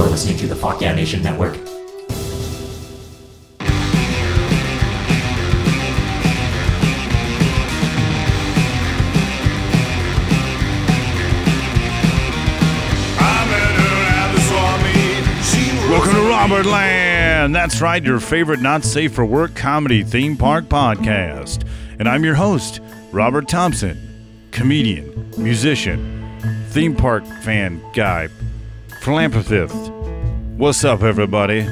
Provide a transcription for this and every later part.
You're listening to the Fuck Yeah Nation Network. Welcome to Robert Land. That's right, your favorite not safe for work comedy theme park podcast. And I'm your host, Robert Thompson, comedian, musician, theme park fan guy, philanthropist. What's up, everybody?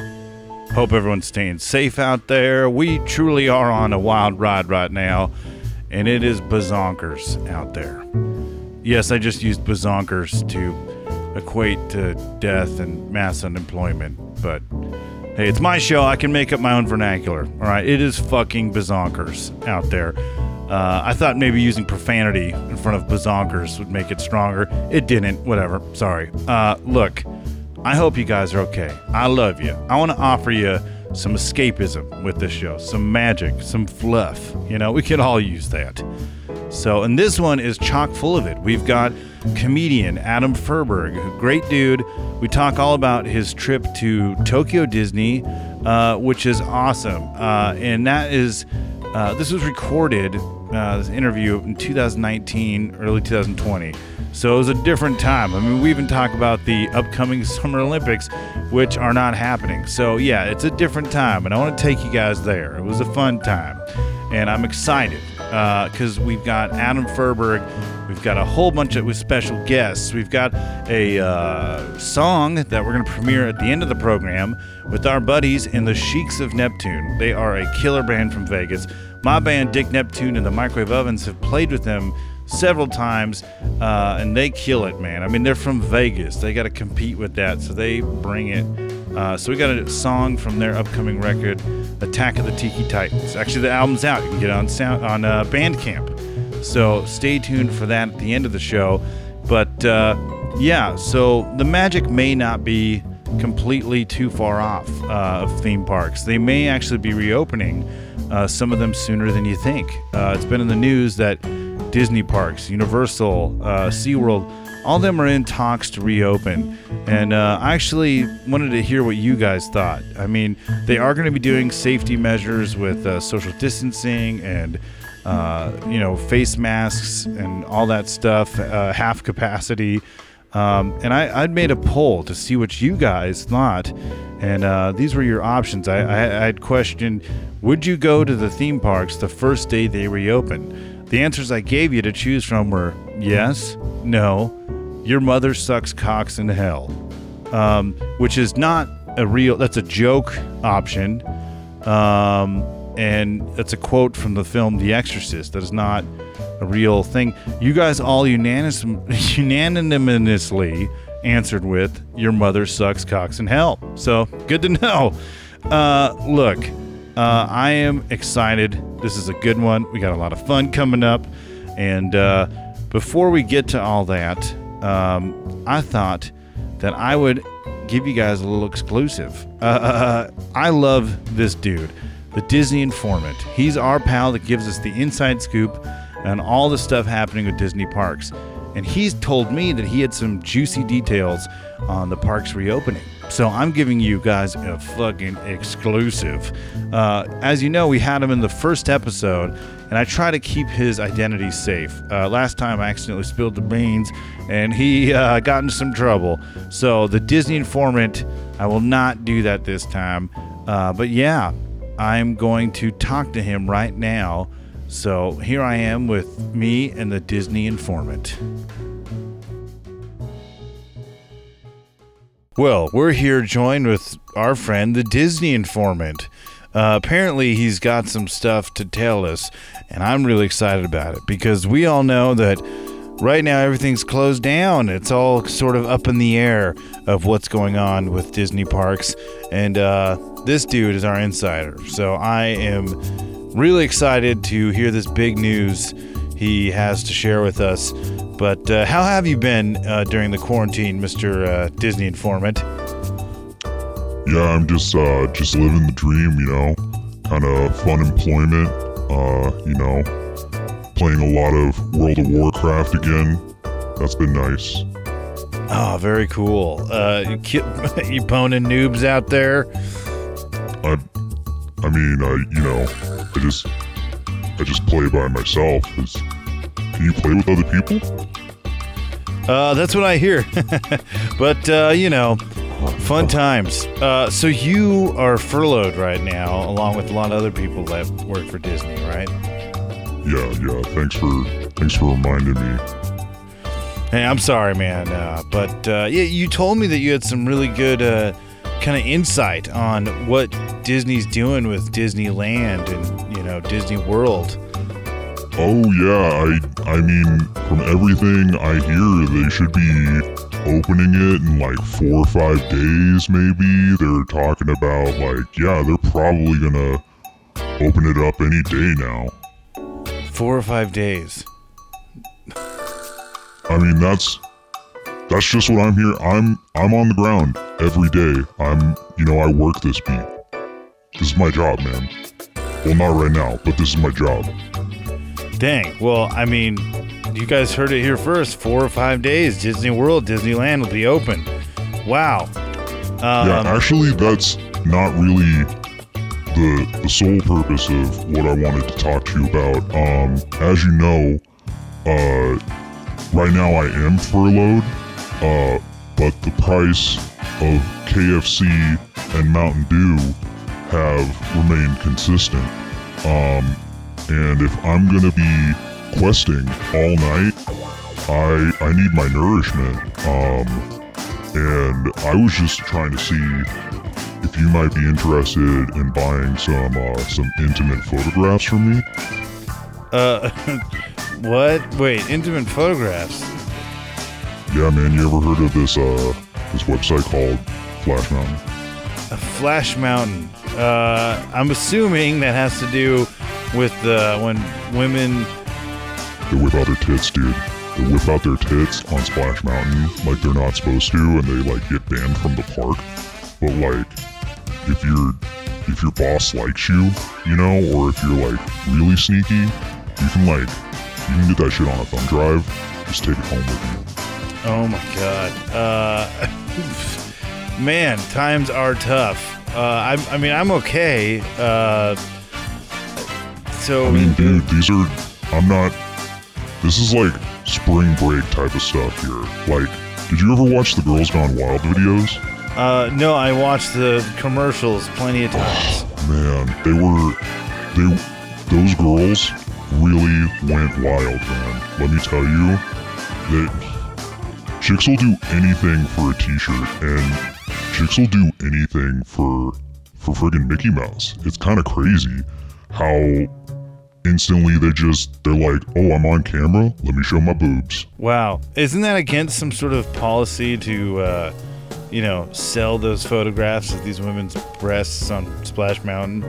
Hope everyone's staying safe out there. We truly are on a wild ride right now, and it is bazonkers out there. Yes, I just used bazonkers to equate to death and mass unemployment, but hey, it's my show. I can make up my own vernacular. All right, it is fucking bazonkers out there. Uh, I thought maybe using profanity in front of bazonkers would make it stronger. It didn't. Whatever. Sorry. Uh, look, I hope you guys are okay. I love you. I want to offer you some escapism with this show, some magic, some fluff. You know, we could all use that. So, and this one is chock full of it. We've got comedian Adam Ferberg, great dude. We talk all about his trip to Tokyo Disney, uh, which is awesome. Uh, and that is, uh, this was recorded, uh, this interview in 2019, early 2020. So it was a different time. I mean, we even talk about the upcoming Summer Olympics, which are not happening. So yeah, it's a different time, and I want to take you guys there. It was a fun time, and I'm excited because we've got Adam Furberg, we've got a whole bunch of with special guests, we've got a uh, song that we're going to premiere at the end of the program with our buddies in the Sheiks of Neptune. They are a killer band from Vegas. My band, Dick Neptune and the Microwave Ovens, have played with them several times, uh, and they kill it, man. I mean, they're from Vegas. They got to compete with that, so they bring it. Uh, so we got a song from their upcoming record, Attack of the Tiki Titans. Actually, the album's out. You can get it on sound on uh, Bandcamp. So stay tuned for that at the end of the show. But uh, yeah, so the magic may not be completely too far off uh, of theme parks. They may actually be reopening uh, some of them sooner than you think. Uh, it's been in the news that Disney parks, Universal, uh, SeaWorld, all them are in talks to reopen. And uh, I actually wanted to hear what you guys thought. I mean, they are going to be doing safety measures with uh, social distancing and, uh, you know, face masks and all that stuff, uh, half capacity. Um, and I, I'd made a poll to see what you guys thought. And uh, these were your options. I, I, I had questioned Would you go to the theme parks the first day they reopen? The answers I gave you to choose from were yes, no, your mother sucks cocks in hell, um, which is not a real. That's a joke option, um, and that's a quote from the film The Exorcist. That is not a real thing. You guys all unanimous, unanimously answered with "Your mother sucks cocks in hell." So good to know. Uh, look, uh, I am excited. This is a good one. We got a lot of fun coming up, and uh, before we get to all that um, I thought that I would give you guys a little exclusive. Uh, I love this dude, the Disney informant. He's our pal that gives us the inside scoop on all the stuff happening with Disney parks. And he's told me that he had some juicy details on the park's reopening. So I'm giving you guys a fucking exclusive. Uh, as you know, we had him in the first episode, and I try to keep his identity safe. Uh, last time I accidentally spilled the beans, and he uh, got into some trouble. So the Disney informant, I will not do that this time. Uh, but yeah, I'm going to talk to him right now. So here I am with me and the Disney informant. Well, we're here joined with our friend, the Disney informant. Uh, apparently, he's got some stuff to tell us, and I'm really excited about it because we all know that right now everything's closed down. It's all sort of up in the air of what's going on with Disney parks, and uh, this dude is our insider. So I am really excited to hear this big news he has to share with us. But uh, how have you been uh, during the quarantine, Mister uh, Disney informant? Yeah, I'm just uh, just living the dream, you know. Kind of fun employment, uh, you know. Playing a lot of World of Warcraft again. That's been nice. Oh, very cool. Uh, you, you boning noobs out there? I, I mean, I you know, I just I just play by myself. Is, can you play with other people? Uh, that's what I hear. but uh, you know, fun times. Uh, so you are furloughed right now, along with a lot of other people that work for Disney, right? Yeah, yeah. Thanks for thanks for reminding me. Hey, I'm sorry, man. Uh, but uh, yeah, you told me that you had some really good uh, kind of insight on what Disney's doing with Disneyland and you know Disney World. Oh yeah, I I mean, from everything I hear, they should be opening it in like four or five days, maybe. They're talking about like, yeah, they're probably gonna open it up any day now. Four or five days. I mean, that's that's just what I'm here. I'm I'm on the ground every day. I'm you know I work this beat. This is my job, man. Well, not right now, but this is my job. Dang. Well, I mean, you guys heard it here first. Four or five days, Disney World, Disneyland will be open. Wow. Um, yeah, actually, that's not really the the sole purpose of what I wanted to talk to you about. Um, as you know, uh, right now I am furloughed, uh, but the price of KFC and Mountain Dew have remained consistent. Um, and if I'm gonna be questing all night, I I need my nourishment. Um, and I was just trying to see if you might be interested in buying some uh, some intimate photographs from me. Uh, what? Wait, intimate photographs. Yeah, man, you ever heard of this uh this website called Flash Mountain? A Flash Mountain. Uh, I'm assuming that has to do with uh, when women. They whip out their tits, dude. They whip out their tits on Splash Mountain like they're not supposed to, and they like get banned from the park. But like, if your if your boss likes you, you know, or if you're like really sneaky, you can like you can get that shit on a thumb drive. Just take it home with you. Oh my god. Uh, man, times are tough. Uh, I, I mean, I'm okay. Uh, so I mean, dude, these are. I'm not. This is like spring break type of stuff here. Like, did you ever watch the Girls Gone Wild videos? Uh, no, I watched the commercials plenty of times. Man, they were. They. Those girls really went wild, man. Let me tell you. That chicks will do anything for a t-shirt, and chicks will do anything for for friggin' Mickey Mouse. It's kind of crazy how instantly they just they're like, "Oh, I'm on camera. Let me show my boobs." Wow, isn't that against some sort of policy to, uh, you know, sell those photographs of these women's breasts on Splash Mountain?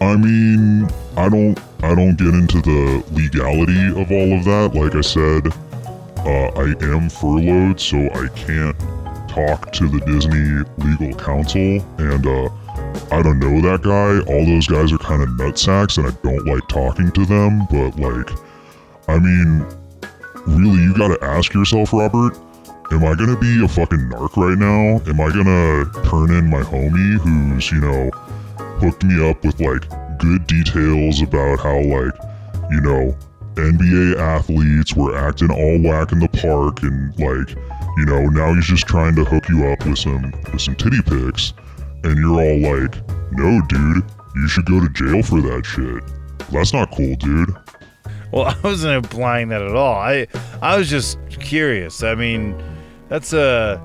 I mean, I don't I don't get into the legality of all of that. Like I said, uh, I am furloughed, so I can't talk to the Disney legal counsel, and uh, I don't know that guy. All those guys are kind of nutsacks, and I don't like talking to them. But like, I mean, really, you gotta ask yourself, Robert. Am I gonna be a fucking narc right now? Am I gonna turn in my homie who's, you know, hooked me up with like good details about how like, you know, NBA athletes were acting all whack in the park and like, you know, now he's just trying to hook you up with some with some titty pics and you're all like, "No, dude, you should go to jail for that shit." That's not cool, dude. Well, I wasn't implying that at all. I I was just curious. I mean, that's a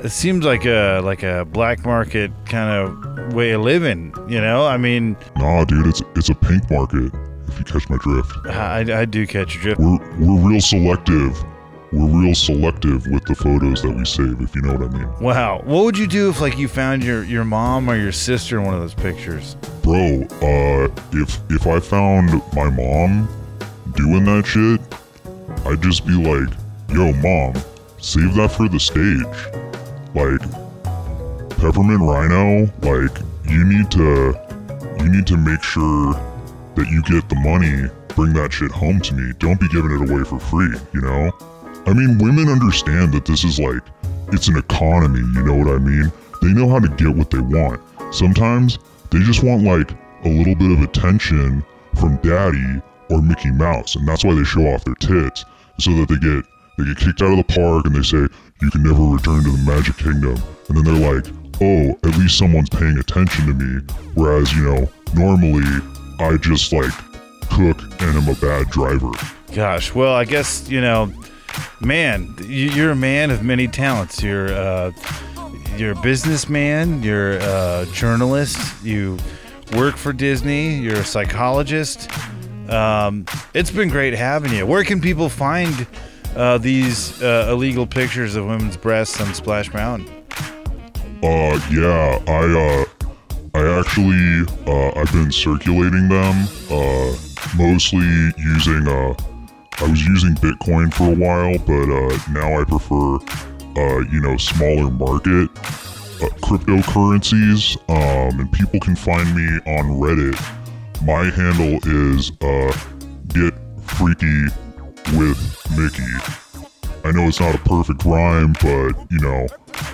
it seems like a like a black market kind of way of living. You know, I mean, Nah, dude, it's it's a pink market. If you catch my drift, I, I do catch your drift. we're we're real selective. We're real selective with the photos that we save, if you know what I mean. Wow, what would you do if like you found your your mom or your sister in one of those pictures? Bro, uh, if if I found my mom doing that shit, I'd just be like, "Yo, mom, save that for the stage." Like, Peppermint Rhino, like you need to you need to make sure that you get the money. Bring that shit home to me. Don't be giving it away for free, you know? I mean, women understand that this is like it's an economy, you know what I mean? They know how to get what they want. Sometimes they just want like a little bit of attention from daddy or Mickey Mouse, and that's why they show off their tits so that they get they get kicked out of the park and they say you can never return to the Magic Kingdom, and then they're like, oh, at least someone's paying attention to me. Whereas you know normally I just like cook and I'm a bad driver. Gosh, well, I guess you know, man, you- you're a man of many talents. You're uh, you're a businessman. You're a journalist. You work for Disney. You're a psychologist. Um, it's been great having you. Where can people find uh, these uh, illegal pictures of women's breasts on Splash Mountain? Uh, yeah, I, uh, I actually, uh, I've been circulating them, uh, mostly using, uh, I was using Bitcoin for a while, but, uh, now I prefer, uh, you know, smaller market, uh, cryptocurrencies, um, and people can find me on Reddit. My handle is, uh, get freaky with Mickey. I know it's not a perfect rhyme, but you know,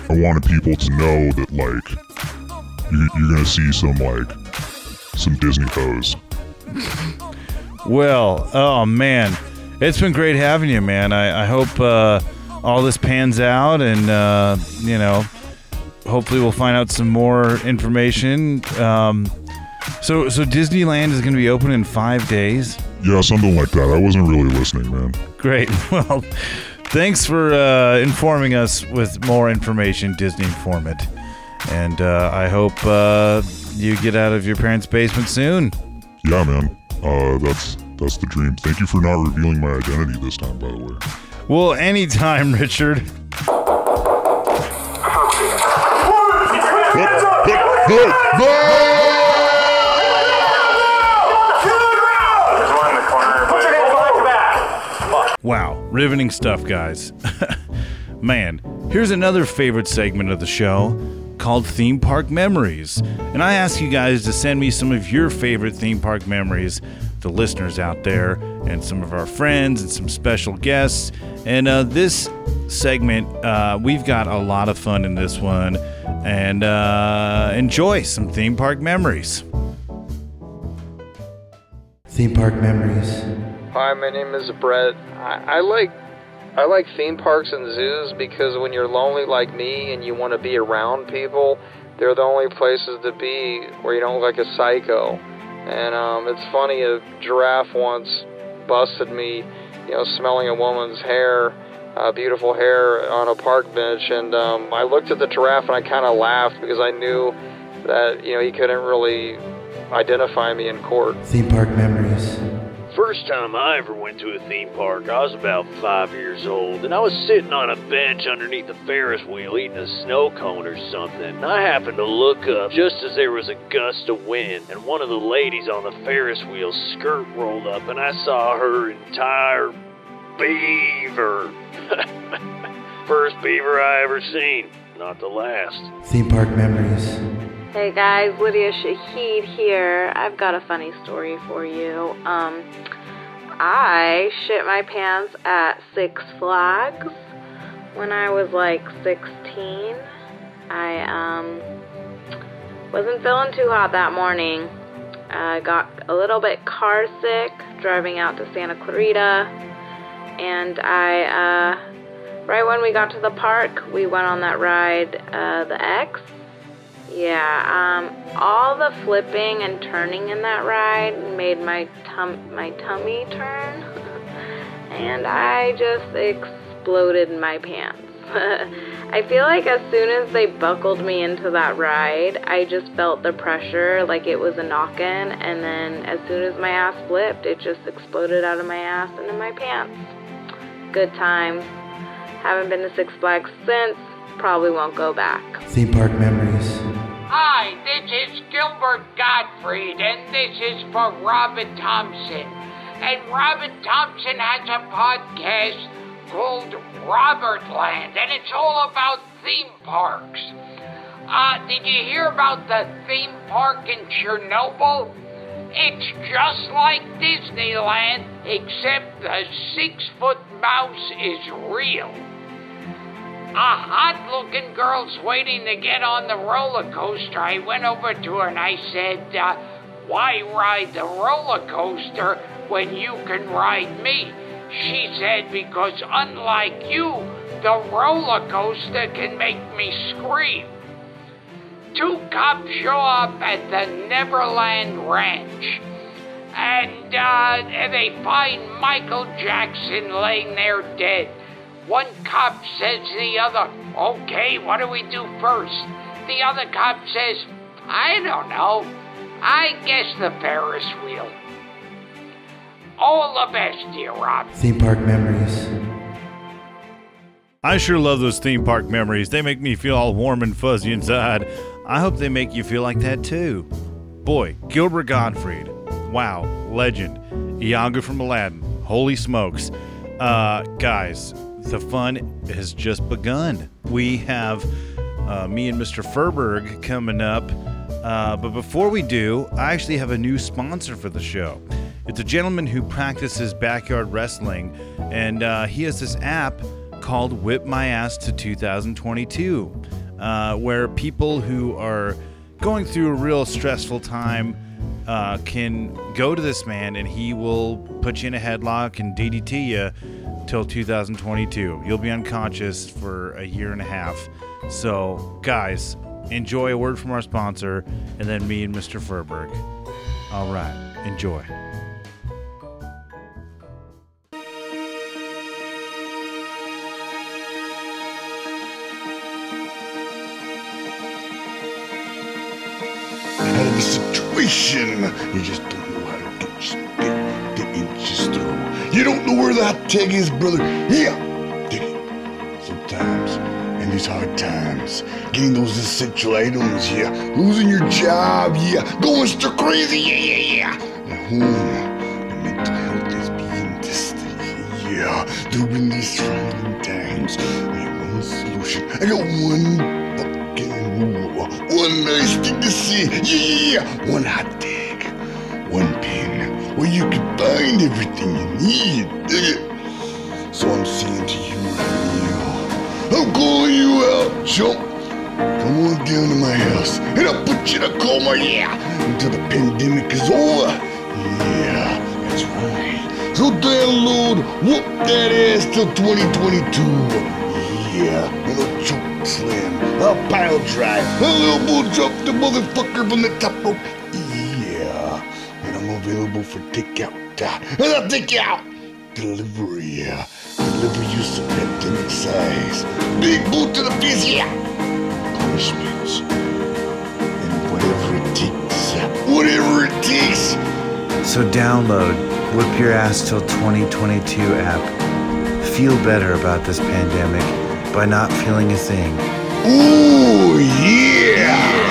I wanted people to know that like you, you're gonna see some like some Disney hoes. Well, oh man, it's been great having you, man. I, I hope uh, all this pans out, and uh, you know, hopefully we'll find out some more information. Um, so, so Disneyland is going to be open in five days. Yeah, something like that. I wasn't really listening, man. Great. Well, thanks for uh, informing us with more information, Disney Informant. And uh, I hope uh, you get out of your parents' basement soon. Yeah, man. Uh, that's that's the dream. Thank you for not revealing my identity this time, by the way. Well, anytime, Richard. Wow, riveting stuff, guys. Man, here's another favorite segment of the show called Theme Park Memories. And I ask you guys to send me some of your favorite theme park memories, the listeners out there, and some of our friends and some special guests. And uh, this segment, uh, we've got a lot of fun in this one. And uh, enjoy some theme park memories. Theme park memories. Hi, my name is Brett. I, I like I like theme parks and zoos because when you're lonely like me and you want to be around people, they're the only places to be where you don't look like a psycho. And um, it's funny, a giraffe once busted me, you know, smelling a woman's hair, uh, beautiful hair on a park bench, and um, I looked at the giraffe and I kind of laughed because I knew that you know he couldn't really identify me in court. Theme park memories. First time I ever went to a theme park, I was about five years old, and I was sitting on a bench underneath a Ferris wheel eating a snow cone or something. And I happened to look up just as there was a gust of wind, and one of the ladies on the Ferris wheel skirt rolled up, and I saw her entire beaver. First beaver I ever seen, not the last. Theme park memories. Hey guys, Lydia Shahid here. I've got a funny story for you. Um, I shit my pants at Six Flags when I was like 16. I um wasn't feeling too hot that morning. I got a little bit car sick driving out to Santa Clarita, and I uh, right when we got to the park, we went on that ride, uh, the X. Yeah, um, all the flipping and turning in that ride made my tum my tummy turn, and I just exploded my pants. I feel like as soon as they buckled me into that ride, I just felt the pressure like it was a knock-in, and then as soon as my ass flipped, it just exploded out of my ass and in my pants. Good times. Haven't been to Six Flags since. Probably won't go back. Theme park memories. Hi, this is Gilbert Gottfried, and this is for Robin Thompson. And Robin Thompson has a podcast called Robertland, and it's all about theme parks. Uh, did you hear about the theme park in Chernobyl? It's just like Disneyland, except the six foot mouse is real. A hot looking girl's waiting to get on the roller coaster. I went over to her and I said, uh, Why ride the roller coaster when you can ride me? She said, Because unlike you, the roller coaster can make me scream. Two cops show up at the Neverland Ranch and uh, they find Michael Jackson laying there dead. One cop says to the other, Okay, what do we do first? The other cop says, I don't know. I guess the Ferris wheel. All the best, dear Rob. Theme park memories. I sure love those theme park memories. They make me feel all warm and fuzzy inside. I hope they make you feel like that too. Boy, Gilbert Gottfried. Wow, legend. Iago from Aladdin. Holy smokes. Uh, guys, the fun has just begun. We have uh, me and Mr. Furberg coming up. Uh, but before we do, I actually have a new sponsor for the show. It's a gentleman who practices backyard wrestling, and uh, he has this app called Whip My Ass to 2022, uh, where people who are going through a real stressful time uh, can go to this man and he will put you in a headlock and DDT you till 2022. You'll be unconscious for a year and a half. So, guys, enjoy a word from our sponsor and then me and Mr. Furberg. All right, enjoy. You just don't know how to get, get inches through. You don't know where that tag is, brother. Yeah, dig it. Sometimes, in these hard times, getting those essential items, yeah. Losing your job, yeah. Going stir crazy, yeah, yeah, yeah. At home, your mental health is being tested, yeah. During these trying times, I have one solution. I got one fucking rule. One nice thing to see. Yeah, yeah, yeah. One hot tag. One pin where you can find everything you need. Dig it? So I'm saying to you now, I'm calling you out, chump. Come on down to my house and I'll put you in a coma, yeah, until the pandemic is over. Yeah, that's right. So download Whoop That Ass till 2022. Yeah, and a choke slam, a pile drive, a elbow drop the motherfucker from the top rope. Yeah, and I'm available for takeout. Take you out. Delivery, yeah. Deliver you some pandemic size. Big boot to the face, yeah. Punishments. And whatever it takes. Whatever it takes. So download Whip Your Ass Till 2022 app. Feel better about this pandemic by not feeling a thing. Ooh, yeah.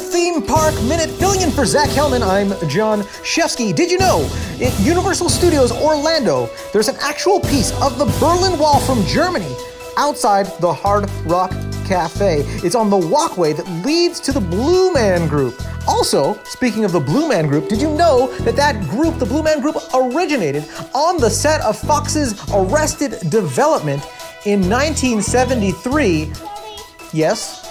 Theme Park Minute. Filling in for Zach Hellman, I'm John Shefsky. Did you know, at Universal Studios Orlando, there's an actual piece of the Berlin Wall from Germany outside the Hard Rock Cafe. It's on the walkway that leads to the Blue Man Group. Also, speaking of the Blue Man Group, did you know that that group, the Blue Man Group, originated on the set of Fox's Arrested Development in 1973? Yes,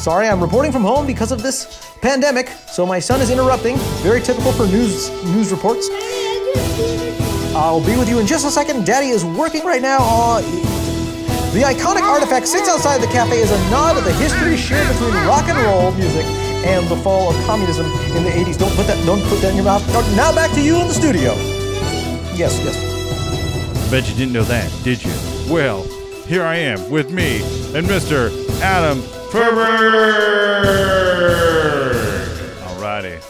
Sorry, I'm reporting from home because of this pandemic, so my son is interrupting. Very typical for news news reports. I'll be with you in just a second. Daddy is working right now on. The iconic artifact sits outside the cafe as a nod to the history shared between rock and roll music and the fall of communism in the 80s. Don't put that don't put that in your mouth. Now back to you in the studio. Yes, yes. Bet you didn't know that, did you? Well, here I am with me and Mr. Adam Ferber. Alrighty.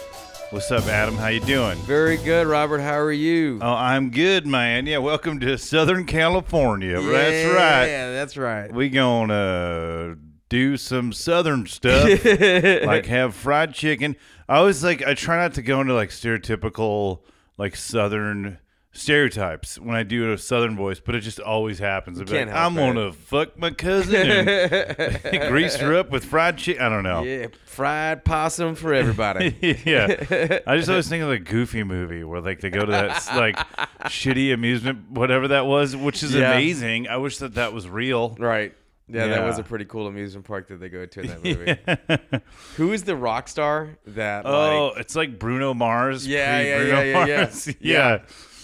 What's up, Adam? How you doing? Very good, Robert. How are you? Oh, I'm good, man. Yeah, welcome to Southern California. That's right. Yeah, that's right. We gonna do some Southern stuff, like have fried chicken. I always like I try not to go into like stereotypical like Southern stereotypes when I do a southern voice, but it just always happens. I'd be can't like, I'm it." gonna fuck my cousin and grease her up with fried chicken. I don't know. Yeah, fried possum for everybody. yeah. I just always think of the Goofy movie where like they go to that like shitty amusement whatever that was, which is Yeah. amazing. I wish that that was real. Right. Yeah, that was a pretty cool amusement park that they go to in that movie. Who is the rock star that? Oh, like, it's like Bruno Mars. yeah, yeah, pre-Bruno yeah, yeah, yeah, Mars. yeah.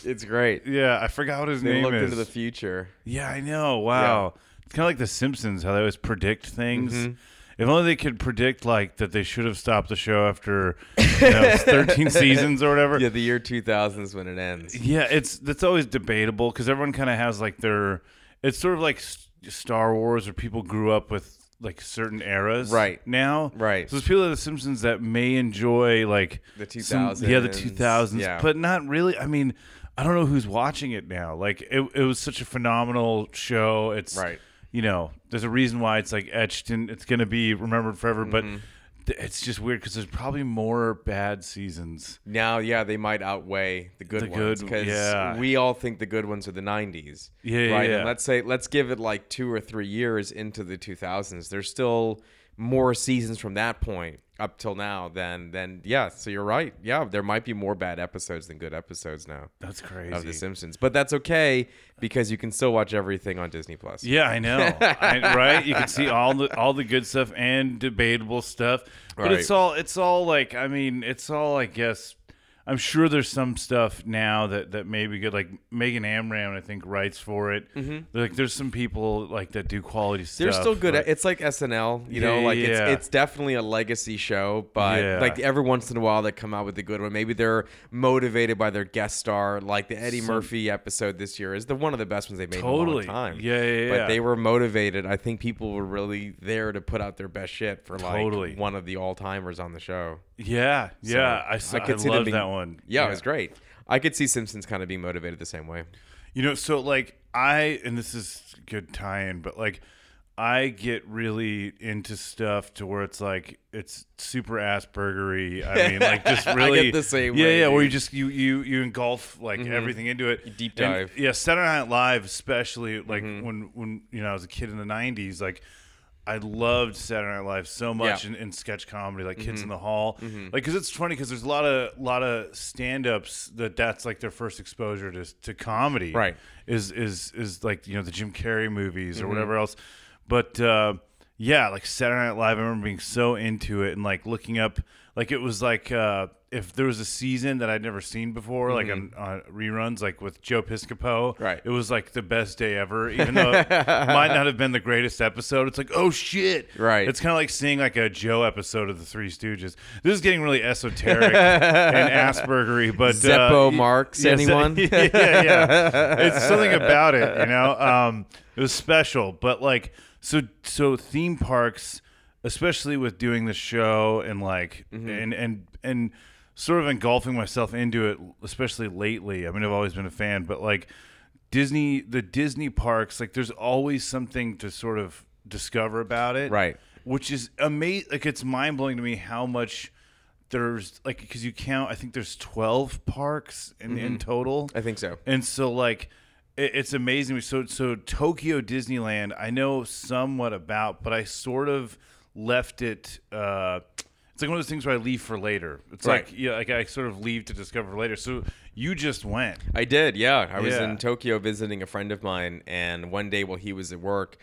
It's great. Yeah, I forgot what his They name looked is. into the future. Yeah, I know. Wow. It's kind of like The Simpsons, how they always predict things. Mhm. If only they could predict like that they should have stopped the show after you know, 13 seasons or whatever. Yeah, the year 2000 is when it ends. Yeah, it's that's always debatable because everyone kind of has like their. It's sort of like S- Star Wars, where people grew up with like certain eras, Right. Now, Right. So there's people at The Simpsons that may enjoy like The some- yeah, the 2000s, 2000s, yeah. but not really. I mean, I don't know who's watching it now. Like, it, it was such a phenomenal show. It's Right. You know, there's a reason why it's like etched and it's gonna be remembered forever. But Mhm. th- it's just weird because there's probably more bad seasons. Now, yeah, they might outweigh the good The ones because yeah. we all think the good ones are the 90s. Yeah, yeah, right. yeah. And let's say let's give it like two or three years into the 2000s. There's still more seasons from that point up till now than than yeah. So you're right. Yeah, there might be more bad episodes than good episodes now. That's crazy Of. The Simpsons, but that's okay because you can still watch everything on Disney Plus. Yeah, I know. I, right? You can see all the all the good stuff and debatable stuff, but it's all it's all like I mean, it's all I guess. I'm sure there's some stuff now that that may be good. Like Megan Amram, I think writes for it. Mhm. Like there's some people like that do quality stuff. They're still good but- at it's like SNL, you know, Yeah, like yeah. it's it's definitely a legacy show, but Yeah. like every once in a while they come out with a good one. Maybe they're motivated by their guest star, like the Eddie Some- Murphy episode this year is the one of the best ones they made Totally. in a long time. Yeah, yeah, But they were motivated. I think people were really there to put out their best shit for like Totally. one of the all timers on the show. Yeah, So, yeah. I I, them love being- that one. Yeah, it was great. I could see Simpsons kind of being motivated the same way. You know, so like I and this is good tie-in, but like I get really into stuff to where it's like it's super Aspergery. I mean, like just I get really the same Yeah, way, yeah. Where you just you you you engulf like Mhm. everything into it. You deep And, dive. yeah, Saturday Night Live, especially like Mhm. when when you know I was a kid in the '90s, like. I loved Saturday Night Live so much Yeah. in, in sketch comedy, like Kids Mhm. in the Hall, Mhm. like because it's funny because there's a lot of lot of stand-ups that that's like their first exposure to to comedy, Right. Is is is like you know the Jim Carrey movies or Mhm. whatever else, but uh, yeah, like Saturday Night Live, I remember being so into it and like looking up, like it was like uh, if there was a season that I'd never seen before, like on, on reruns, like with Joe Piscopo, Right. It was like the best day ever, even though it might not have been the greatest episode. It's like oh shit, Right. It's kind of like seeing like a Joe episode of the Three Stooges. This is getting really esoteric and Aspergery, but Zeppo uh, Marx, yeah, anyone? yeah, yeah. It's something about it, you know. Um, it was special, but like so so theme parks, especially with doing the show and like Mm-hmm. and and and sort of engulfing myself into it, especially lately. I mean, I've always been a fan, but like Disney, the Disney parks, like there's always something to sort of discover about it, Right. Which is amazing. Like it's mind blowing to me how much there's like because you count. I think there's twelve parks in in Mhm. total. I think so. And so like it, it's amazing. So so Tokyo Disneyland, I know somewhat about, but I sort of left it. Uh, it's like one of those things where I leave for later. It's Right. like yeah, like I sort of leave to discover later. So you just went. I did, yeah. I was Yeah. in Tokyo visiting a friend of mine, and one day while he was at work,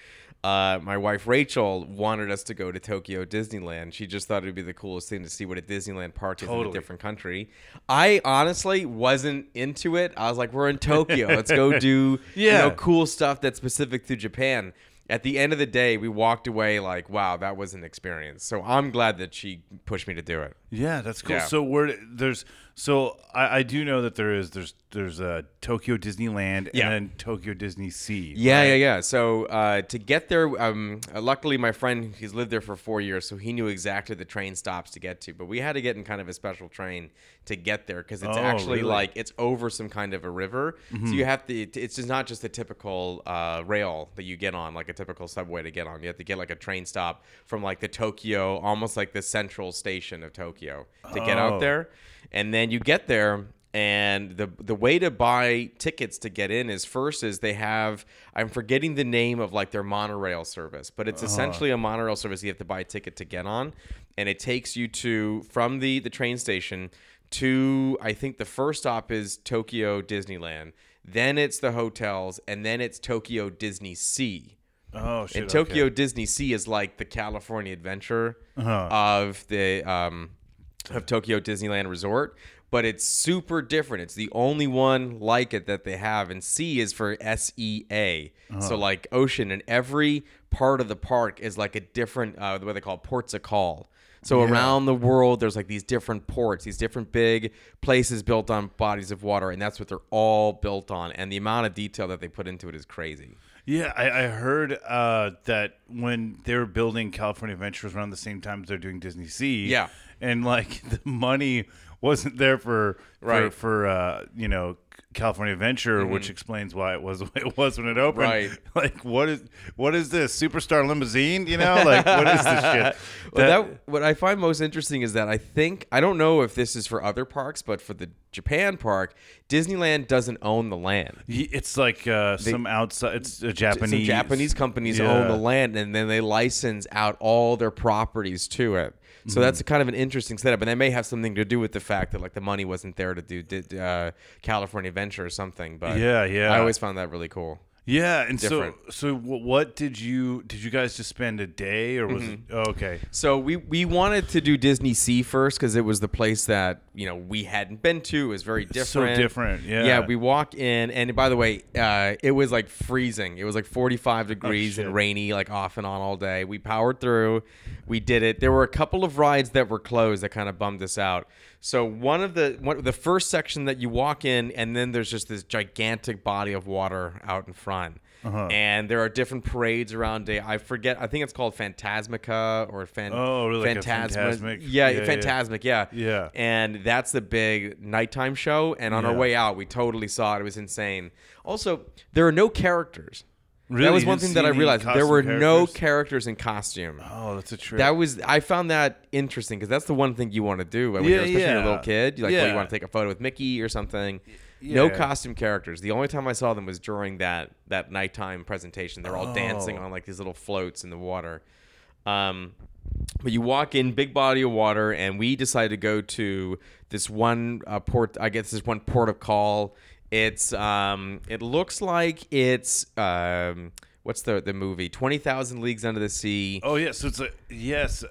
uh, my wife Rachel wanted us to go to Tokyo Disneyland. She just thought it would be the coolest thing to see what a Disneyland park is in a different country. I honestly wasn't into it. I was like, "We're in Tokyo. Let's go do Yeah. you know cool stuff that's specific to Japan." At the end of the day, we walked away like, "Wow, that was an experience." So I'm glad that she pushed me to do it. Yeah, that's cool. Yeah. So where there's so I, I do know that there is there's there's a Tokyo Disneyland Yeah. and then Tokyo Disney Sea. Yeah, right? yeah, yeah. So uh, to get there, um, uh, luckily my friend he's lived there for four years, so he knew exactly the train stops to get to. But we had to get in kind of a special train to get there because it's Oh, actually really? like it's over some kind of a river. So Mhm. you have to. It's just not just the typical uh, rail that you get on, like a typical subway to get on. You have to get like a train stop from like the Tokyo, almost like the central station of Tokyo, to get Oh. out there. And then you get there And the the way to buy tickets to get in is first is they have I'm forgetting the name of like their monorail service, but it's Uh-huh. essentially a monorail service you have to buy a ticket to get on, and it takes you to from the the train station to I think the first stop is Tokyo Disneyland, then it's the hotels, and then it's Tokyo Disney Sea. Oh shit. And Tokyo okay. Disney Sea is like the California Adventure Uh-huh. of the um, of Tokyo Disneyland Resort, but it's super different. It's the only one like it that they have, and C is for S E A, Uh-huh. so like ocean, and every part of the park is like a different uh, what they call ports of call. So Yeah. around the world, there's like these different ports, these different big places built on bodies of water, and that's what they're all built on. And the amount of detail that they put into it is crazy. Yeah, I, I heard uh, that when they were building California Adventures around the same time as they're doing Disney Sea. Yeah. and like the money wasn't there for for, Right. for uh, you know California Adventure, which explains why it was the way it was when it opened. Right. Like what is what is this superstar limousine? You know, like what is this shit? Well, that, what I find most interesting is that I think I don't know if this is for other parks, but for the Japan park, Disneyland doesn't own the land. It's like uh, some outside. It's a Japanese. Some Japanese companies Yeah. own the land, and then they license out all their properties to it. So Mhm. that's kind of an interesting setup, and that may have something to do with the fact that like the money wasn't there to do did, uh, California Venture or something. But Yeah, yeah. I always found that really cool. Yeah, and Different. so so what did you did you guys just spend a day or was Mhm. it oh, okay? So we we wanted to do Disney Sea first because it was the place that you know we hadn't been to. It was very It's so different. different, yeah. Yeah. We walk in, and by the way, uh, it was like freezing. It was like 45 degrees shit. and rainy, like off and on all day. We powered through. We did it. There were a couple of rides that were closed that kind of bummed us out. So one of the one, the first section that you walk in, and then there's just this gigantic body of water out in front. Uh-huh. And there are different parades around day. I forget. I think it's called Phantasmica or Fan. Oh, really, like. Fantasmic? Yeah, Yeah, yeah. Fantasmic. Yeah. Yeah. And that's the big nighttime show. And on our way out, we totally saw it. It was insane. Also, there are no characters. Really? That was one thing that I realized. There were no characters? characters in costume. Oh, that's a trip. That was I found that interesting because that's the one thing you want to do when Yeah, you're especially when you're a little kid. You like, well, you want to take a photo with Mickey or something. No costume characters. The only time I saw them was during that that nighttime presentation. They're all dancing Oh. on like these little floats in the water. Um, but you walk in, big body of water, and we decided to go to this one uh, port. I guess this one port of call. It's um, it looks like it's um, what's the the movie Twenty Thousand Leagues Under the Sea. Oh yes, so it's a yes.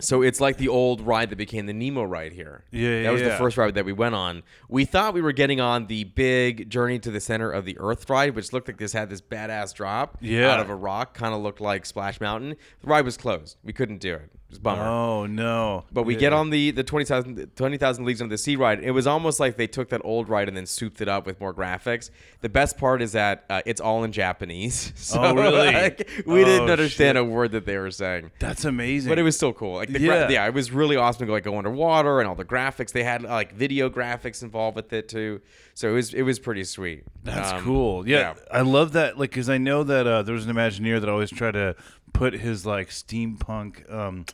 So it's like the old ride that became the Nemo ride here. Yeah, That was yeah. the first ride that we went on. We thought we were getting on the big Journey to the Center of the Earth ride, which looked like this had this badass drop Yeah. out of a rock, kind of looked like Splash Mountain. The ride was closed. We couldn't do it. Was bummer. Oh no. But we Yeah. get on the the 20,000 20,000 Leagues Under the Sea ride. It was almost like they took that old ride and then souped it up with more graphics. The best part is that uh, it's all in Japanese. So, Oh, really? like, we didn't Oh, understand shit. a word that they were saying. That's amazing. But it was still cool. Like the gra- Yeah. yeah, it was really awesome to like go underwater and all the graphics. They had like video graphics involved with it too. So it was it was pretty sweet. That's Um, cool. Yeah, I love that. Like, because I know that uh, there was an Imagineer that always tried to put his like steampunk, um,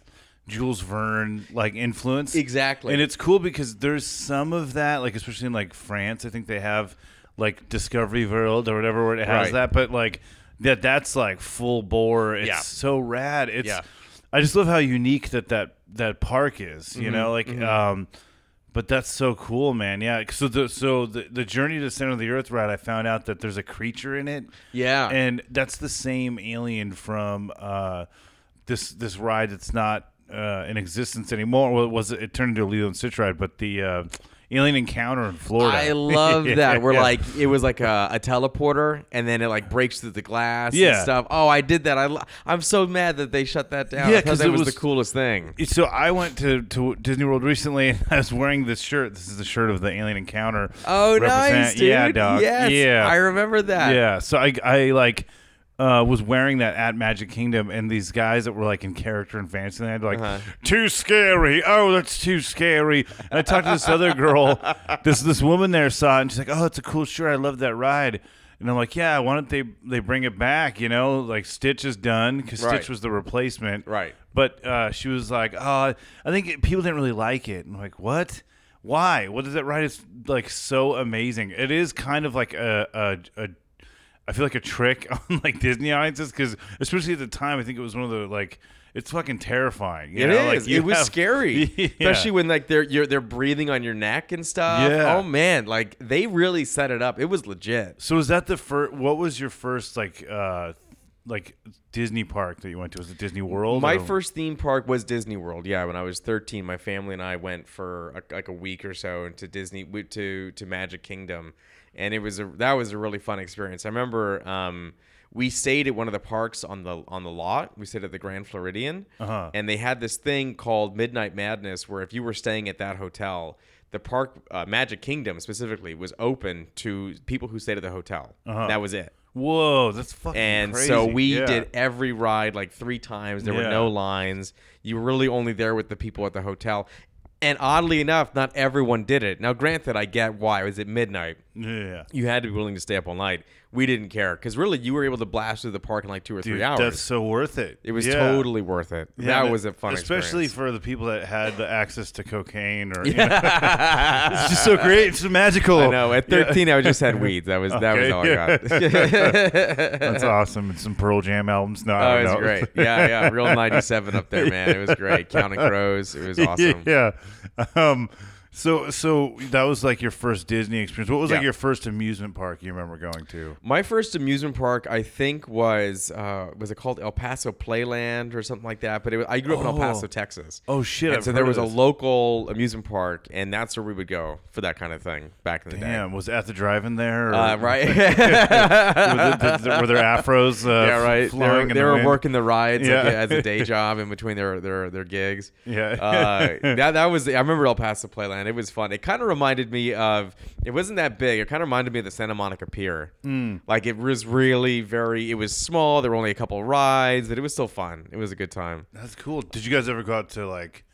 Jules Verne like influence. Exactly. And it's cool because there's some of that, like especially in like France. I think they have like Discovery World or whatever where it has Right. that, but like that that's like full bore. It's Yeah. so rad. It's Yeah. I just love how unique that that that park is. You Mhm, know, like mhm. um. But that's so cool, man. Yeah. So the so the the journey to the center of the earth ride, I found out that there's a creature in it. Yeah. And that's the same alien from uh, this this ride that's not uh, in existence anymore. Well, it was it turned into a Lilo and Stitch ride, but the uh, alien encounter in Florida. I love that. We're Yeah. like it was like a, a teleporter, and then it like breaks through the glass Yeah. and stuff. Oh, I did that. I I'm so mad that they shut that down. Yeah, I thought 'cause that it was, was- the coolest thing. So I went to, to Disney World recently, and I was wearing this shirt. This is the shirt of the alien encounter. Oh, nice, dude. Yeah, dog. Yes, yeah, I remember that. Yeah, so I I like uh, was wearing that at Magic Kingdom, and these guys that were like in character in Fantasyland, were like Uh-huh. too scary. Oh, that's too scary. And I talked to this other girl, this this woman there saw it, and she's like, oh, it's a cool shirt. I love that ride. And I'm like, yeah, why don't they they bring it back? You know, like Stitch is done because Right. Stitch was the replacement. Right. But uh, she was like, oh, I think it, people didn't really like it. And I'm like, what? Why? What is that ride? Is like so amazing. It is kind of like a a. a I feel like a trick on like Disney audiences because, especially at the time, I think it was one of the like it's fucking terrifying. You It know? Like, you it was scary, Yeah. especially when like they're you're, they're breathing on your neck and stuff. Yeah. Oh man, like they really set it up. It was legit. So was that the first? What was your first like uh like Disney park that you went to? Was it Disney World? My or- first theme park was Disney World. Yeah, when I was 13, my family and I went for a, like a week or so into Disney to to Magic Kingdom, and it was a that was a really fun experience. I remember um, we stayed at one of the parks on the on the lot. We stayed at the Grand Floridian, Uh-huh. and they had this thing called Midnight Madness, where if you were staying at that hotel. The park, uh, Magic Kingdom specifically, was open to people who stayed at the hotel. Uh-huh. That was it. Whoa, that's fucking And crazy. so we Yeah. did every ride like three times. There were no lines. You were really only there with the people at the hotel. And oddly enough, not everyone did it. Now, granted, I get why. It was at midnight. Yeah. You had to be willing to stay up all night. We didn't care because really, you were able to blast through the park in like two or Dude, three hours. That's so worth it. It was Yeah. totally worth it. Yeah, that was a fun especially experience. for the people that had the access to cocaine or. You know, it's just so great. It's so magical. I know. At Yeah. 13, I just had weeds. That was that was Okay, all I got. That's awesome. And some Pearl Jam albums. No, Oh, I it was great. Yeah, yeah. Real 97 up there, man. It was great. Counting Crows. It was awesome. yeah. Um. So so that was like your first Disney experience. What was like your first amusement park you remember going to? My first amusement park, I think, was uh, was it called El Paso Playland or something like that? But it was, I grew up in El Paso, Oh. Texas. Oh, shit, And I've so there was a local amusement park, and that's where we would go for that kind of thing back in the day. Damn, was it at the drive-in there? Or? Uh, right. were, there, were there afros? Uh, yeah, right. They were, they the were working the rides like, as a day job in between their their, their gigs. Yeah. uh, that that was. I remember El Paso Playland. It was fun. It kind of reminded me of. It wasn't that big. It kind of reminded me of the Santa Monica Pier. Mm. Like it was really very. It was small. There were only a couple rides, but it was still fun. It was a good time. That's cool. Did you guys ever go out to like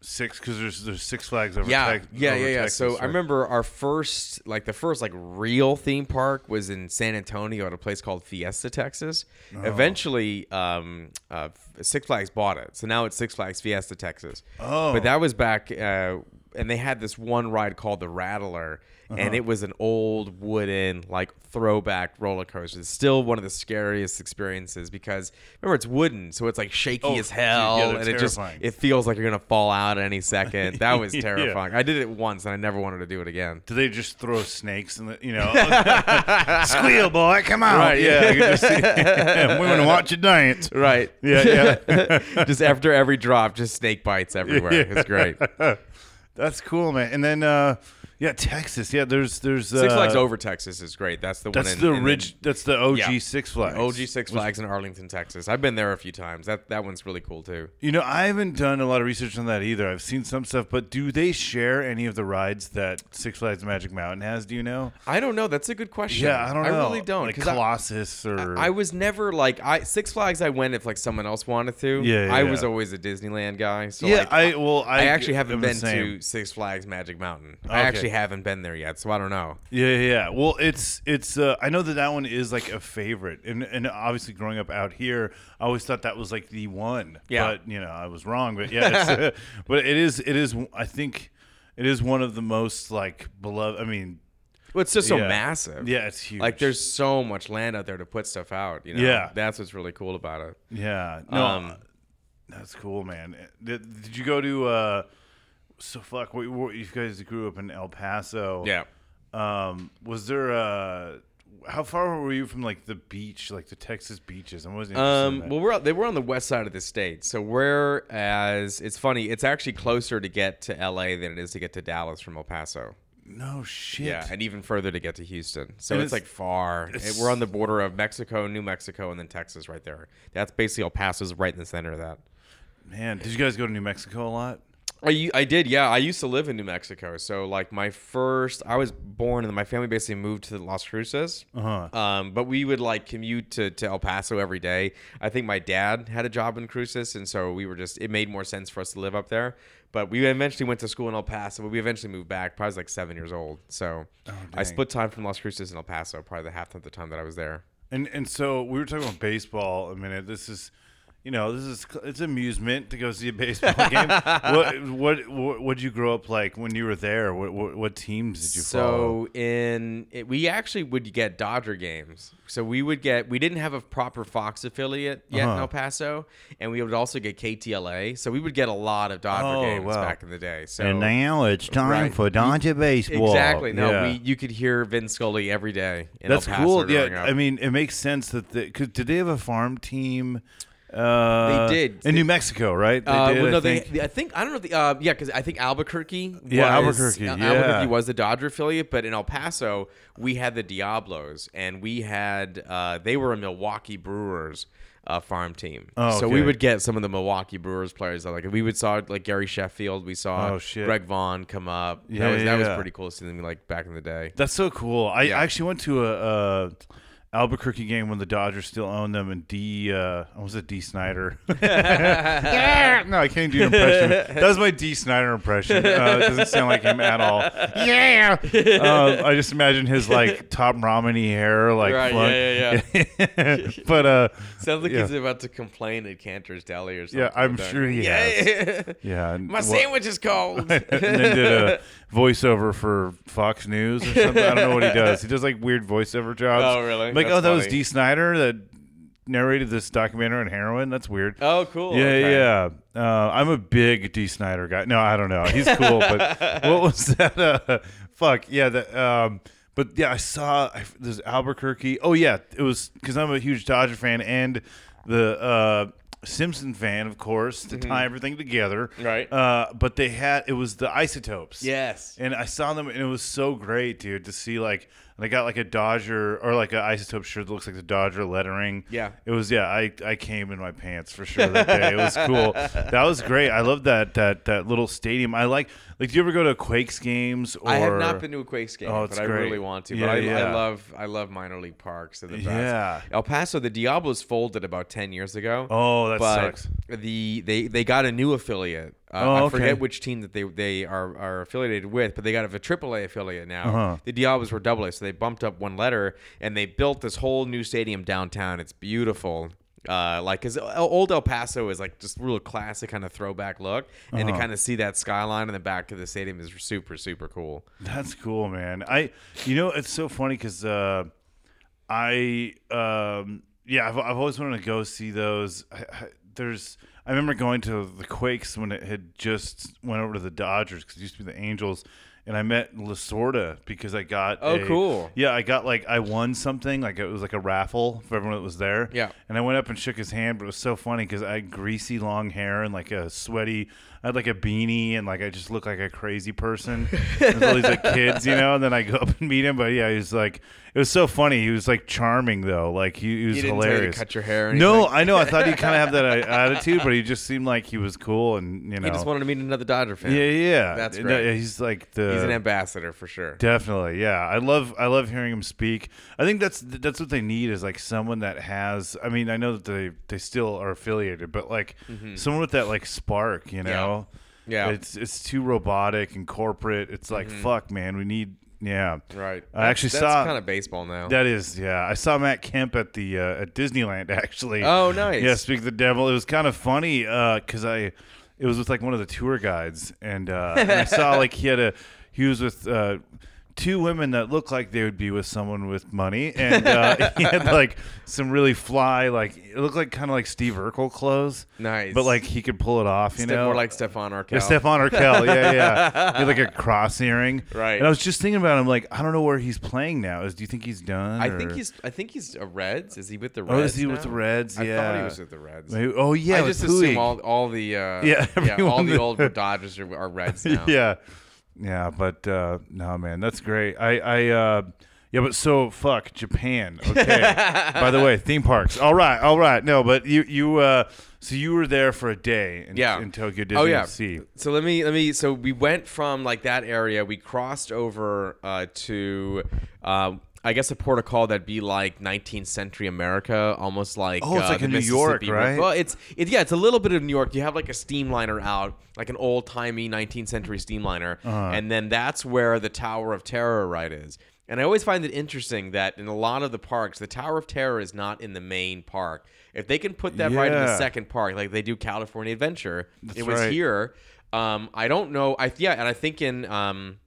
six? Because there's there's Six Flags over. yeah, Tex- yeah, over yeah, yeah. Texas, So right? I remember our first, like the first, like real theme park was in San Antonio at a place called Fiesta, Texas. Oh. Eventually, um, uh, Six Flags bought it, so now it's Six Flags Fiesta, Texas. Oh. but that was back, uh, and they had this one ride called the Rattler. And Uh-huh. it was an old wooden, like throwback roller coaster. It's still one of the scariest experiences because remember it's wooden, so it's like shaky Oh, as hell, yeah, and it just terrifying. it feels like you're gonna fall out any second. That was Yeah. terrifying. I did it once, and I never wanted to do it again. Do they just throw snakes and you know squeal boy come on Right, yeah yeah. just see, we want to watch you dance Right. yeah yeah just after every drop, just snake bites everywhere. It's great. That's cool man. And then uh yeah Texas yeah there's there's uh, Six Flags over Texas is great. That's the that's one. in- the in ridge that's the OG Yeah. Six Flags OG Six Flags in Arlington, Texas. I've been there a few times. That that one's really cool too. You know, I haven't done a lot of research on that either. I've seen some stuff, but do they share any of the rides that Six Flags Magic Mountain has? Do you know? I don't know. That's a good question. Yeah, I don't know. I really don't. Like 'cause I- Colossus or I was never like I Six Flags. I went if like someone else wanted to. Yeah, yeah I yeah. was always a Disneyland guy. So Yeah, like, I- well, I- actually haven't been to. Six Flags Magic Mountain. I Okay. Actually haven't been there yet, so I don't know. Yeah, yeah, yeah. Well, it's it's. Uh, I know that that one is like a favorite, and and obviously growing up out here, I always thought that was like the one. Yeah. but you know, I was wrong. But yeah, it's, but it is. It is. I think it is one of the most like beloved. I mean, Well, it's just so Yeah. massive. Yeah, it's huge. Like there's so much land out there to put stuff out. You know? Yeah. that's what's really cool about it. Yeah, no, Um, that's cool, man. Did, did you go to? uh So fuck. What, what, you guys grew up in El Paso. Yeah. Um, was there? uh How far were you from like the beach, like the Texas beaches? I wasn't. in Um, well, we're out, they were on the west side of the state, so whereas it's funny, it's actually closer to get to L.A. than it is to get to Dallas from El Paso. no shit. Yeah, and even further to get to Houston. So it's, it's- like far. it's- we're on the border of Mexico, New Mexico, and then Texas right there. That's basically El Paso's right in the center of that. Man, did you guys go to New Mexico a lot? I, I did, yeah. I used to live in New Mexico. So, like, my first, I was born and my family basically moved to Las Cruces. Uh-huh. Um, but we would, like, commute to, to El Paso every day. I think my dad had a job in Cruces. And so we were just, it made more sense for us to live up there. But we eventually went to school in El Paso. But we eventually moved back. Probably was like seven years old. So I split time from Las Cruces and El Paso, probably the half of the time that I was there. And and so we were talking about baseball a minute. This is, you know, this is it's amusement to go see a baseball game. what what what would you grow up like when you were there? What what, what teams did you follow? So in it, we actually would get Dodger games. So we would get we didn't have a proper Fox affiliate yet in Uh-huh. El Paso, and we would also get KTLA. So we would get a lot of Dodger Oh, games wow. back in the day. So and now it's time Right. for Dodger baseball. Exactly. No, Yeah. we you could hear Vin Scully every day. In That's cool. Yeah, up. I mean, it makes sense that the, cause did they have a farm team? Uh, They did. in New Mexico, right? They Uh, did. well, no, I think. They, I think I don't know. The, uh, yeah, because I think Albuquerque. Yeah, was, Albuquerque, Al- yeah. Albuquerque was the Dodger affiliate, but in El Paso we had the Diablos, and we had uh, they were a Milwaukee Brewers uh, farm team. Oh, so we would get some of the Milwaukee Brewers players. Like we would saw like Gary Sheffield. We saw Oh. Greg Vaughn come up. Yeah, that was, yeah, that was yeah. pretty cool seeing them like back in the day. That's so cool. I Yeah. actually went to a, a Albuquerque game when the Dodgers still owned them, and D uh, was it Dee Snider? yeah, no, I can't do an impression. That was my Dee Snider impression. Uh, it doesn't sound like him at all. Yeah, uh, I just imagine his like top rameny hair, like Right, flung- yeah, yeah, but uh, Sounds like yeah. he's about to complain at Cantor's Deli or something. Yeah, I'm Don't sure he yeah, has. Yeah, and My what- sandwich is cold. and then did a voiceover for Fox News or something. I don't know what he does. He does like weird voiceover jobs. Oh, really? Like, That's oh, that was funny. Dee Snider that narrated this documentary on heroin. That's weird. Oh, cool. Yeah, Okay. yeah. Uh, I'm a big Dee Snider guy. No, I don't know. He's cool, but what was that? Uh, fuck yeah. That. Um, but yeah, I saw I, there's Albuquerque. Oh yeah, it was because I'm a huge Dodger fan and the uh, Simpson fan, of course, to Mhm. tie everything together. Right. Uh, but they had it was the isotopes. Yes. And I saw them, and it was so great, dude, to see like. And I got like a Dodger or like an isotope shirt that looks like the Dodger lettering. Yeah. It was yeah. I, I came in my pants for sure that day. It was cool. That was great. I love that that that little stadium. I like like. Do you ever go to Quakes games? Or, I have not been to a Quakes game, Oh, but I really want to. Yeah, but I, yeah. I love I love minor league parks. They're the best. Yeah. El Paso, the Diablos folded about ten years ago. Oh, that but sucks. The they they got a new affiliate. Uh, Oh, I okay. forget which team that they they are, are affiliated with, but they got a AAA affiliate now. Uh-huh. The Diablos were double A, so they bumped up one letter and they built this whole new stadium downtown. It's beautiful. Uh, like, cause old El Paso is like just real classic kind of throwback look, and to Uh-huh. kind of see that skyline in the back of the stadium is super super cool. That's cool, man. I, you know, it's so funny because uh, I, um, yeah, I've, I've always wanted to go see those. I, I, there's, I remember going to the Quakes when it had just went over to the Dodgers because it used to be the Angels. And I met Lasorda because I got. Oh, a- cool. Yeah, I got like I won something like it was like a raffle for everyone that was there. Yeah. And I went up and shook his hand, but it was so funny because I had greasy long hair and like a sweaty. I had like a beanie and like I just looked like a crazy person. There's all these like kids, you know. And then I go up and meet him, but yeah, he was like, it was so funny. He was like charming though, like he, he was He didn't tell you to hilarious. cut your hair or no. I know. I thought he'd kind of have that uh, attitude, but he just seemed like he was cool and you know. He just wanted to meet another Dodger fan. Yeah, yeah. That's No, great. he's like the He's an ambassador for sure. Definitely, yeah. I love I love hearing him speak. I think that's that's what they need is like someone that has. I mean, I know that they they still are affiliated, but like Mhm. someone with that like spark, you know. Yeah. It's it's too robotic and corporate. It's like Mhm. fuck, man. We need. Yeah, Right. I actually That's- saw kinda baseball now. That is, yeah. I saw Matt Kemp at the uh, at Disneyland actually. Oh, nice. Yeah, speak of the devil. It was kind of funny because I it was with like one of the tour guides, and, uh, and I saw like he had a he was with. Two women that looked like they would be with someone with money, and uh, he had like some really fly, like it looked like kind of like Steve Urkel clothes. Nice. but like he could pull it off. You Ste- know, more like Stefan Urkel. Yeah, Stefan Urkel. Yeah, yeah. He had like a cross earring. Right. And I was just thinking about him. Like, I don't know where he's playing now. Is do you think he's done? I think he's. I think he's a Reds. Is he with the Reds? Oh, is he with the Reds? Yeah. I thought he was with the Reds. Maybe- oh, yeah, I just assume all, all the. Uh, Yeah, yeah all everyone the old Dodgers are, are Reds now. yeah, yeah, but uh, no, man, that's great. I, I, uh, yeah, but so fuck Japan. Okay. By the way, theme parks. All right, all right. No, but you, you, uh, so you were there for a day in, yeah in Tokyo Disney oh yeah Sea. so let me let me so we went from like that area we crossed over uh, to uh, I guess a port of call that'd be like 19th century America, almost like Oh, it's uh, like a New York, right? Well, it's it, yeah, it's a little bit of New York. You have like a steamliner out, like an old timey 19th century steamliner, Uh-huh. and then that's where the Tower of Terror ride is. And I always find it interesting that in a lot of the parks, the Tower of Terror is not in the main park. If they can put that right in the second park, like they do California Adventure, That's it was right. here. Um, I don't know. I yeah, and I think in um,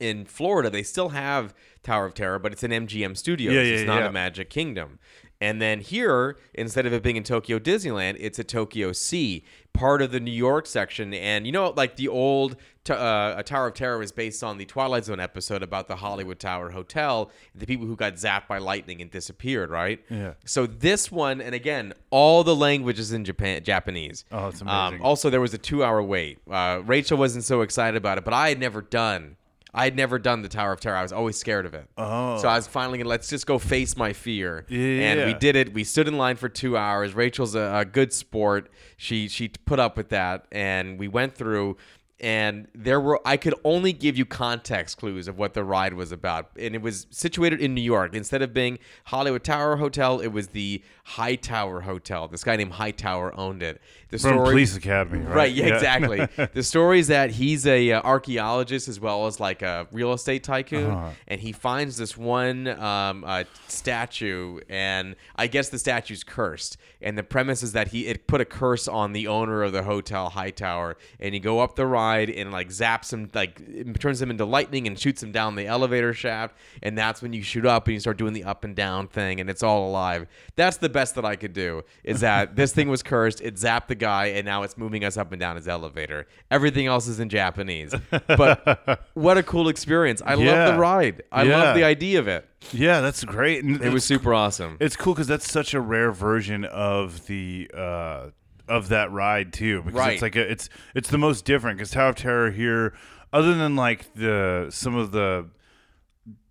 in Florida they still have Tower of Terror, but it's an MGM Studios. Yeah, yeah, it's not yeah. a Magic Kingdom. And then here, instead of it being in Tokyo Disneyland, it's at Tokyo Sea, part of the New York section. And you know, like the old uh, a Tower of Terror was based on the Twilight Zone episode about the Hollywood Tower Hotel, the people who got zapped by lightning and disappeared, right? Yeah. So this one, and again, all the languages in Japan Japanese. Oh, it's Um, amazing. also, there was a two-hour wait. Uh, Rachel wasn't so excited about it, but I had never done. I had never done the Tower of Terror. I was always scared of it. Oh. So I was finally gonna let's just go face my fear. And we did it. We stood in line for two hours. Rachel's a, a good sport. She she put up with that, and we went through. And there were I could only give you context clues of what the ride was about, and it was situated in New York. Instead of being Hollywood Tower Hotel, it was the High Tower Hotel. This guy named Hightower owned it. The From Police Academy, right? right? yeah, Yeah. exactly. the story is that he's a uh, archaeologist as well as like a real estate tycoon, Uh-huh. and he finds this one um, uh, statue, and I guess the statue's cursed. And the premise is that he it put a curse on the owner of the hotel Hightower, and you go up the ride and like zaps him, like turns him into lightning and shoots him down the elevator shaft, and that's when you shoot up and you start doing the up and down thing, and it's all alive. That's the best that I could do. Is that this thing was cursed? It zapped the guy, and now it's moving us up and down his elevator. Everything else is in Japanese, but what a cool experience! I love the ride. I Yeah. love the idea of it. Yeah, that's great. And It was super awesome. It's cool because that's such a rare version of the uh, of that ride too. Because Right. it's like a, it's it's the most different. Because Tower of Terror here, other than like the some of the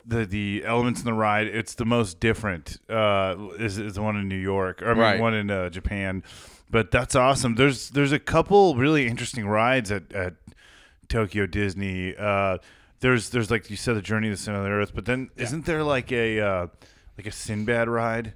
the the elements in the ride, it's the most different. Uh, is is the one in New York or I mean Right. one in uh, Japan. But that's awesome. There's there's a couple really interesting rides at at Tokyo Disney. Uh, there's there's like you said, the Journey to the Center of the Earth. But then isn't there like a uh, like a Sinbad ride?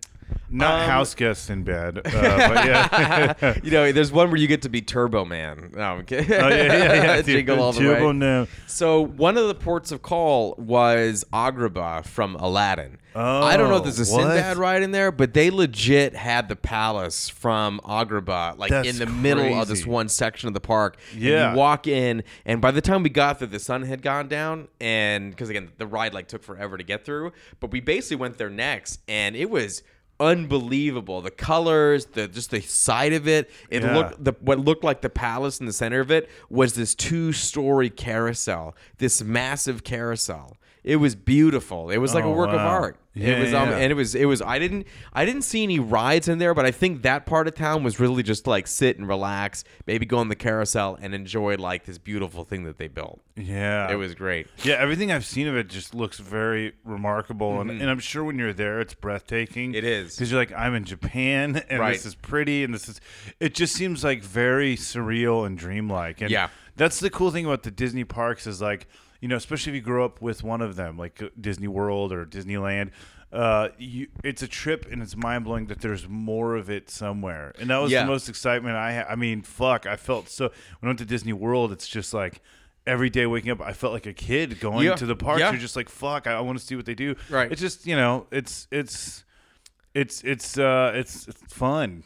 Not Um, house guest Sinbad, uh, but yeah. you know, there's one where you get to be Turbo Man. No, I'm kidding. Oh, yeah, yeah, yeah. Jingle all the Turbo way. Man. So one of the ports of call was Agrabah from Aladdin. Oh, I don't know if there's a Oh? Sinbad ride in there, but they legit had the palace from Agrabah, like That's in the middle of this one section of the park. And Yeah. you walk in, and by the time we got there, the sun had gone down, and because again, the ride like took forever to get through. But we basically went there next, and it was unbelievable. The colors, the just the side of it. It Yeah. looked the what looked like the palace in the center of it was this two-story carousel, this massive carousel. It was beautiful. It was like a Oh, work of art. Yeah, it was, um, yeah. and it was, it was. I didn't, I didn't see any rides in there, but I think that part of town was really just like sit and relax, maybe go on the carousel and enjoy like this beautiful thing that they built. Yeah, It was great. Yeah, everything I've seen of it just looks very remarkable, and, Mhm. and I'm sure when you're there, it's breathtaking. It is. because you're like, I'm in Japan, and Right. this is pretty, and this is. It just seems like very surreal and dreamlike, and Yeah. that's the cool thing about the Disney parks is like, you know, especially if you grow up with one of them, like uh, Disney World or Disneyland. Uh, you, it's a trip and it's mind blowing that there's more of it somewhere, and that was Yeah. the most excitement I had. I mean, fuck, I felt so. When I went to Disney World, it's just like every day waking up, I felt like a kid going Yeah. to the parks. Yeah. You're just like, fuck, I, I want to see what they do. Right. It's just you know, it's it's it's it's uh it's, it's fun.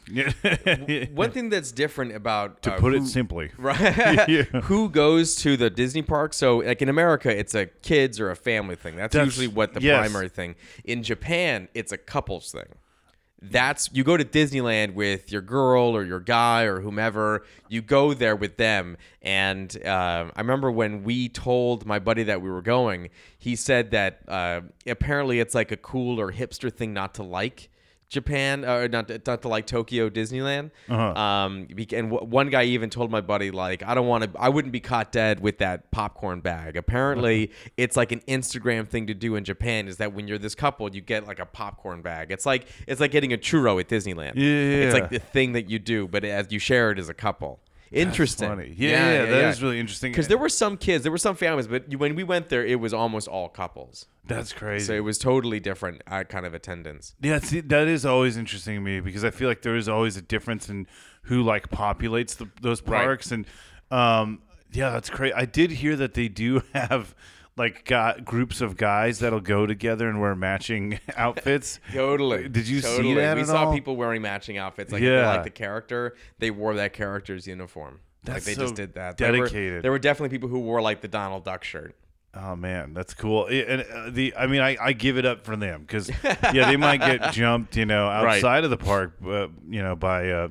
One thing that's different about To uh, put it simply. right? Yeah. Who goes to the Disney park? So, like in America, it's a kids or a family thing. That's, That's- usually what the yes. primary thing. In Japan, it's a couples thing. That's you go to Disneyland with your girl or your guy or whomever. You go there with them, and uh, I remember when we told my buddy that we were going. He said that uh, apparently it's like a cool or hipster thing not to like Japan, or not to, not to like Tokyo Disneyland. Uh-huh. Um, and w- one guy even told my buddy like, I don't want to, I wouldn't be caught dead with that popcorn bag. Apparently, it's like an Instagram thing to do in Japan. Is that when you're this couple, you get like a popcorn bag. It's like it's like getting a churro at Disneyland. Yeah, It's like the thing that you do, but as you share it as a couple. Interesting. funny. Yeah, yeah, that is really interesting. Because there were some kids, there were some families, but when we went there, it was almost all couples. That's crazy. So it was totally different uh, kind of attendance. Yeah, see, that is always interesting to me because I feel like there is always a difference in who like populates the, those Right. parks, and um, yeah, that's great. I did hear that they do have like got groups of guys that'll go together and wear matching outfits. Totally. Did you see that? We saw all? people wearing matching outfits. Like Yeah. liked the character, they wore that character's uniform. That's like they so just did that. There were- dedicated. There were, definitely people who wore like the Donald Duck shirt. Oh man, that's cool. And uh, the, I mean, I, I give it up for them because yeah, they might get jumped, you know, Right. outside of the park, uh, you know, by uh,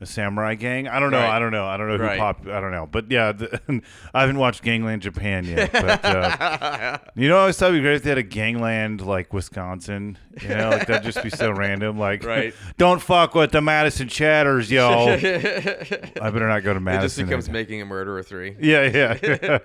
a samurai gang. I don't know. Right. I don't know. I don't know who Right. pop. I don't know. But yeah, the, I haven't watched Gangland Japan yet. But uh, you know, I always thought it'd be great if they had a Gangland like Wisconsin. You know, like that'd just be so random. Like, Right. don't fuck with the Madison Chatters, yo. I better not go to Madison. It just becomes making a murderer three. Yeah, yeah.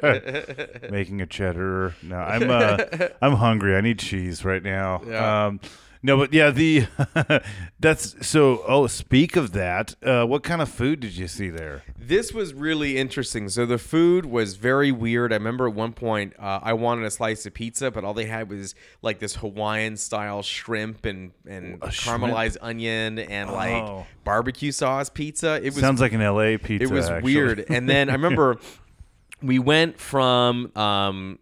Making a cheddar. No, I'm uh, I'm hungry. I need cheese right now. Yeah. Um, no, but yeah, the that's so. Oh, speak of that, uh, what kind of food did you see there? This was really interesting. So the food was very weird. I remember at one point uh, I wanted a slice of pizza, but all they had was like this Hawaiian style shrimp and and A shrimp? caramelized onion and Oh. like barbecue sauce pizza. It was Sounds like an LA pizza. it was actually. weird. And then I remember we went from um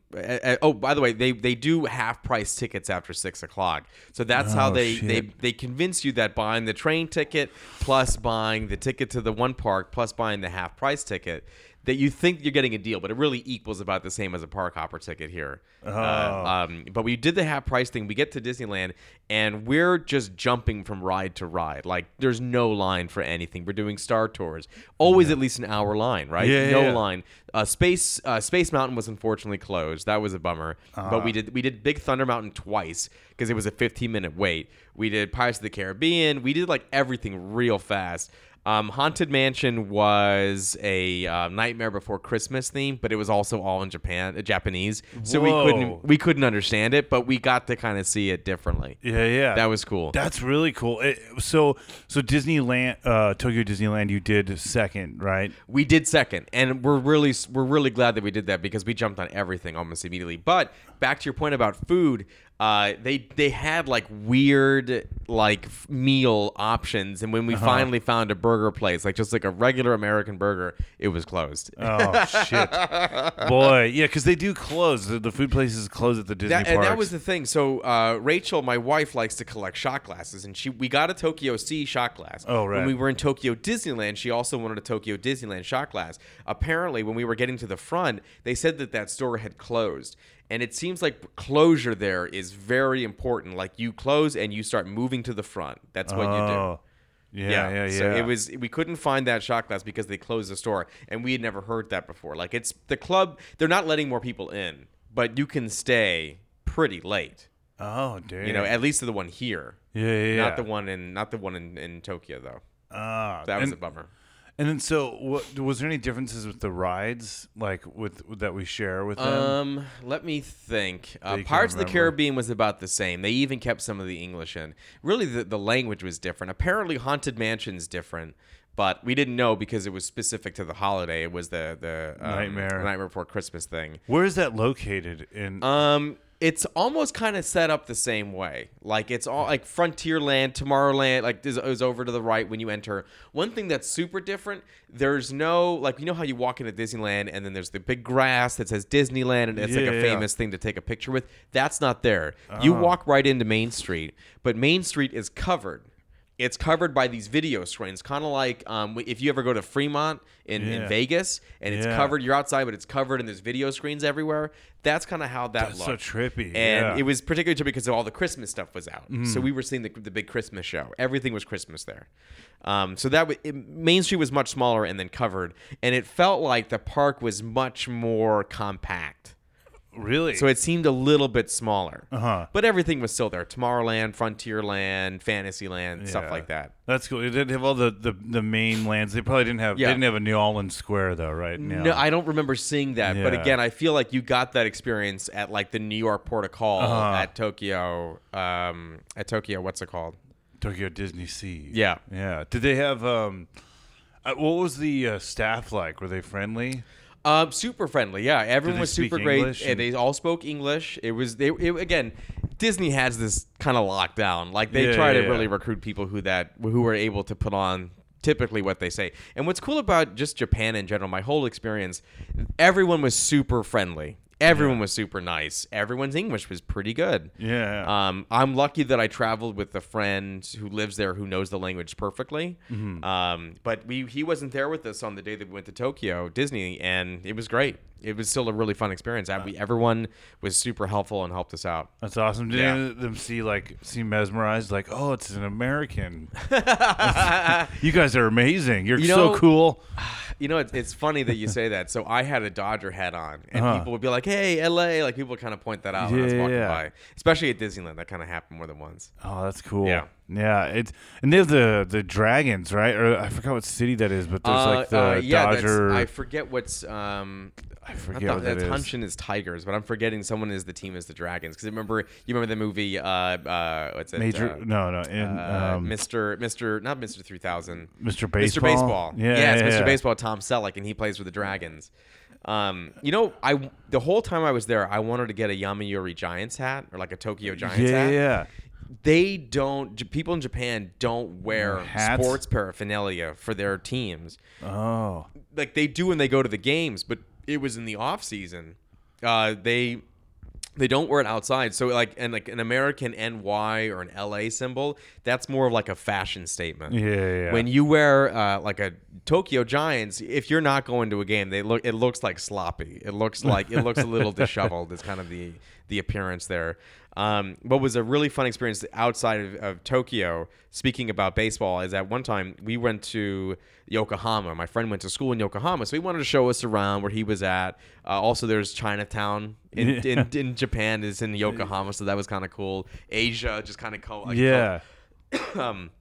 oh by the way they they do half price tickets after six o'clock so that's how Oh, they they shit. they convince you that buying the train ticket plus buying the ticket to the one park plus buying the half price ticket that you think you're getting a deal but it really equals about the same as a park hopper ticket here. Oh. Uh, um, but we did the half price thing. We get to disneyland and we're just jumping from ride to ride. Like there's no line for anything. We're doing star tours. Always at least an hour line right? Yeah, no yeah. line. Uh, space uh, space mountain was unfortunately closed. That was a bummer. But we Ah. did we did big thunder mountain twice because it was a 15 minute wait. We did pirates of the caribbean. We did like everything real fast um, Haunted Mansion was a uh, Nightmare Before Christmas theme, but it was also all in Japan, uh, Japanese, so we couldn't we couldn't understand it, but we got to kind of see it differently. Yeah, yeah. That was cool. That's really cool. It, so, so Disneyland, uh, Tokyo Disneyland, you did second, right? We did second, and we're really we're really glad that we did that because we jumped on everything almost immediately. But back to your point about food, uh, they they had like weird like meal options, and when we Uh-huh. finally found a burger place, like just like a regular American burger, it was closed. Oh shit, boy, yeah, because they do close. The, the food places close at the Disney That, parks. and that was the thing. So uh, Rachel, my wife, likes to collect shot glasses, and she we got a Tokyo Sea shot glass. Oh, right. When we were in Tokyo Disneyland, she also wanted a Tokyo Disneyland shot glass. Apparently, when we were getting to the front, they said that that store had closed. And it seems like closure there is very important. Like you close and you start moving to the front. That's what you do. Oh, Yeah, yeah, yeah. So it was we couldn't find that shot glass because they closed the store, and we had never heard that before. Like it's the club; they're not letting more people in, but you can stay pretty late. Oh, dude. You know, at least to the one here. Yeah, yeah, Not yeah. the one in not the one in, in Tokyo though. Ah, that was and- a bummer. And then, so what was there any differences with the rides, like with that we share with them? Um, let me think. Uh, you can Pirates of the remember. Caribbean was about the same. They even kept some of the English in. Really, the, the language was different. Apparently, Haunted Mansion's different, but we didn't know because it was specific to the holiday. It was the the um, Nightmare. Nightmare Before Christmas thing. Where is that located in? Um, it's almost kind of set up the same way. Like it's all like Frontierland, Tomorrowland, like is, is over to the right when you enter. One thing that's super different, there's no like you know how you walk into Disneyland and then there's the big grass that says Disneyland and it's like a yeah. famous thing to take a picture with. That's not there. You Oh. walk right into Main Street, but Main Street is covered. It's covered by these video screens, kind of like um, if you ever go to Fremont in, in Vegas and it's Yeah. covered. You're outside, but it's covered, and there's video screens everywhere. That's kind of how that That's so trippy, And yeah. it was particularly trippy because all the Christmas stuff was out. Mhm. So we were seeing the, the big Christmas show. Everything was Christmas there. Um, so that w- it, Main Street was much smaller and then covered, and it felt like the park was much more compact. Really? So it seemed a little bit smaller. Uh-huh. But everything was still there. Tomorrowland, Frontierland, Fantasyland, stuff like that. That's cool. They didn't have all the, the, the main lands. They probably didn't have. Yeah. They didn't have a New Orleans Square though, right? No, I don't remember seeing that. But again, I feel like you got that experience at like the New York Port of Call Uh-huh. at Tokyo. Um, at Tokyo, what's it called? Tokyo Disney Sea. Yeah. Yeah. Did they have um Uh, what was the uh, staff like? Were they friendly? Um, super friendly, yeah. Everyone was super great. English and and- they all spoke English. It was they it, again. Disney has this kind of lockdown. Like they Yeah, try yeah, to yeah. really recruit people who that who are able to put on typically what they say. And what's cool about just Japan in general, my whole experience, everyone was super friendly. Everyone was super nice. Everyone's English was pretty good. Yeah. Um, I'm lucky that I traveled with a friend who lives there who knows the language perfectly. Mhm. Um, but we he wasn't there with us on the day that we went to Tokyo Disney, and it was great. It was still a really fun experience. I- we, everyone was super helpful and helped us out. That's awesome. Did Yeah. them see like seem mesmerized? Like, oh, it's an American. you guys are amazing. You're You so cool. You know, it's, it's funny that you say that. So I had a Dodger hat on, and Uh-huh. people would be like, "Hey, LA!" Like people kind of point that out when I was Yeah, walking yeah. by, especially at Disneyland. That kind of happened more than once. Oh, that's cool. Yeah. yeah. It's and they have the the dragons, right? Or I forgot what city that is, but there's like the Uh, uh, yeah, Dodger. I forget what's. Um, I forget what that that's is. Hanshin is Tigers, but I'm forgetting someone is the team is the Dragons. Because remember, you remember the movie? Uh, uh, what's it? Major- uh, no, no, in, uh, um, Mr. Mr. Not Mr. 3000. Mr. Baseball Mr. Baseball? Yeah, yeah, yeah, Mr. yeah. Baseball. Tom Selleck, and he plays for the Dragons. Um, you know, I the whole time I was there, I wanted to get a Yomiuri Giants hat or like a Tokyo Giants Yeah, hat. yeah. They don't. People in Japan don't wear Hats? sports paraphernalia for their teams. Oh. Like they do when they go to the games, but it was in the off season. Uh, they they don't wear it outside. So like and like an American NY or an LA symbol, that's more of like a fashion statement. Yeah, yeah. When you wear uh, like a Tokyo Giants, if you're not going to a game, they look it looks like sloppy. It looks like it looks a little disheveled. It's kind of the the appearance there. Um, what was a really fun experience outside of, of Tokyo, speaking about baseball, is at one time we went to Yokohama. My friend went to school in Yokohama, so he wanted to show us around where he was at. Uh, also, there's Chinatown in, in, in Japan is in Yokohama, so that was kind of cool. Asia, just kind of cool. like, Yeah. um,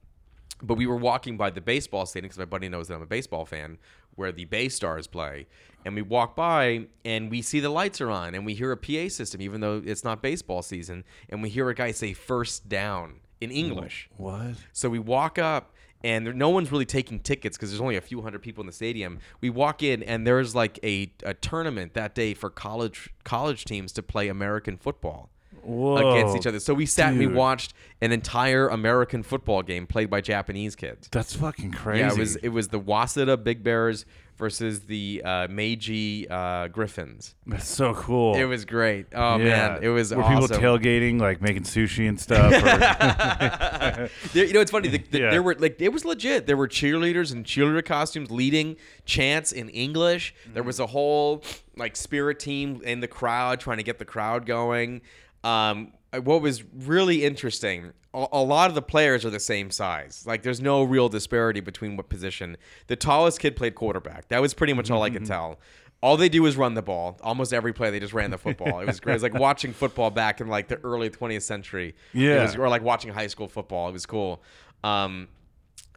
but we were walking by the baseball stadium because my buddy knows that I'm a baseball fan, where the Bay Stars play. And we walk by and we see the lights are on and we hear a PA system, even though it's not baseball season. And we hear a guy say first down in English. What? So we walk up and there, no one's really taking tickets because there's only a few hundred people in the stadium. We walk in and there's like a, a tournament that day for college college teams to play American football against each other. So we sat and we watched an entire American football game played by Japanese kids. That's fucking crazy. Yeah, it was it was the Waseda Big Bears versus the uh, Meiji uh, Griffins. That's so cool. It was great. Oh man, it was Were awesome. people tailgating, like making sushi and stuff? or- There- you know, it's funny. The, the- Yeah. There were like it was legit. There were cheerleaders in cheerleader costumes leading chants in English. There was a whole like spirit team in the crowd trying to get the crowd going. Um, what was really interesting, a, lot of the players are the same size. Like, there's no real disparity between what position. The tallest kid played quarterback. That was pretty much all I could tell. All they do is run the ball. Almost every play, they just ran the football. It was great. It was like watching football back in like the early 20th century. Yeah. was- or like watching high school football. It was cool. Um,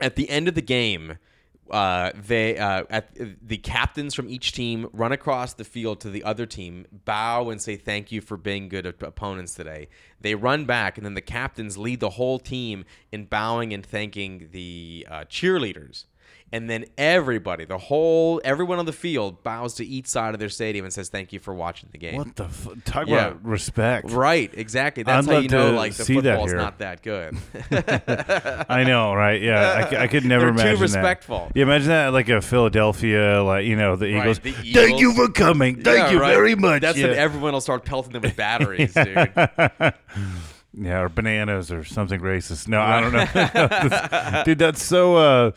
at the end of the game, uh, they uh, at the captains from each team run across the field to the other team, bow and say thank you for being good opponents today. They run back, and then the captains lead the whole team in bowing and thanking the uh, cheerleaders. And then everybody, the whole, everyone on the field bows to each side of their stadium and says thank you for watching the game. What the f- talk Yeah. about respect? Right, exactly. That's I'd how you know like the football's not that good. I know, right? Yeah, I could never They're too imagine respectful. that. Yeah, imagine that like a Philadelphia, like you know, the Right, Eagles. Thank you for coming. Thank Yeah, you right. very much. That's yeah. when everyone will start pelting them with batteries, dude. yeah, or bananas or something racist. No, I don't know, dude. That's so. uh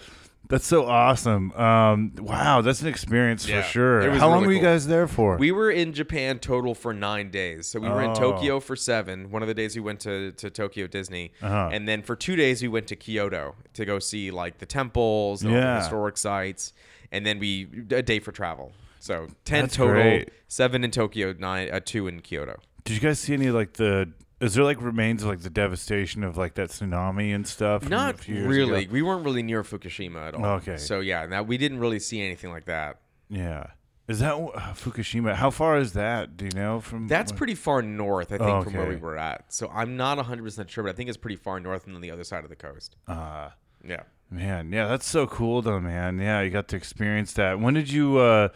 that's so awesome. Um, wow, that's an experience Yeah, for sure. it was How long really were you cool. guys there for? We were in Japan total for nine days. So we were in Oh. Tokyo for seven. One of the days we went to, to Tokyo Disney. Uh-huh. And then for two days we went to Kyoto to go see like the temples, and the Yeah. historic sites. And then we a day for travel. So ten That's total, great. seven in Tokyo, nine uh, two in Kyoto. Did you guys see any like the? Is there like remains of like the devastation of like that tsunami and stuff? from a Not few years really. ago? We weren't really near Fukushima at all. Okay. So yeah, now we didn't really see anything like that. Yeah. Is that uh, Fukushima? How far is that? Do you know from? That's pretty far north, I think, from where we Okay. were at. So I'm not 100% sure, but I think it's pretty far north and on the other side of the coast. Uh, Yeah. Man, yeah, that's so cool though, man. Yeah, you got to experience that. When did you uh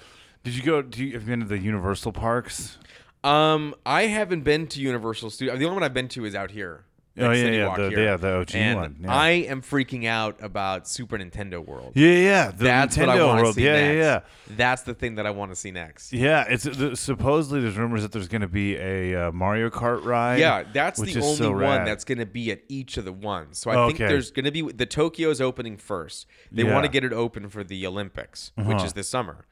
did you go do you have you been to the Universal parks? Um, I haven't been to Universal Studios. The only one I've been to is out here. Oh, yeah, City yeah, the- here. yeah, the OG and one, yeah. I am freaking out about Super Nintendo World. Yeah, yeah, the That's what I want to see Yeah, yeah, next. yeah. That's the thing that I want to see next. Yeah, it's the, supposedly there's rumors that there's going to be a uh, Mario Kart ride. Yeah, that's the only so one rad. that's going to be at each of the ones. So I think there's going to be the Tokyo's opening first. They want to get it open for the Olympics, which Uh-huh. is this summer.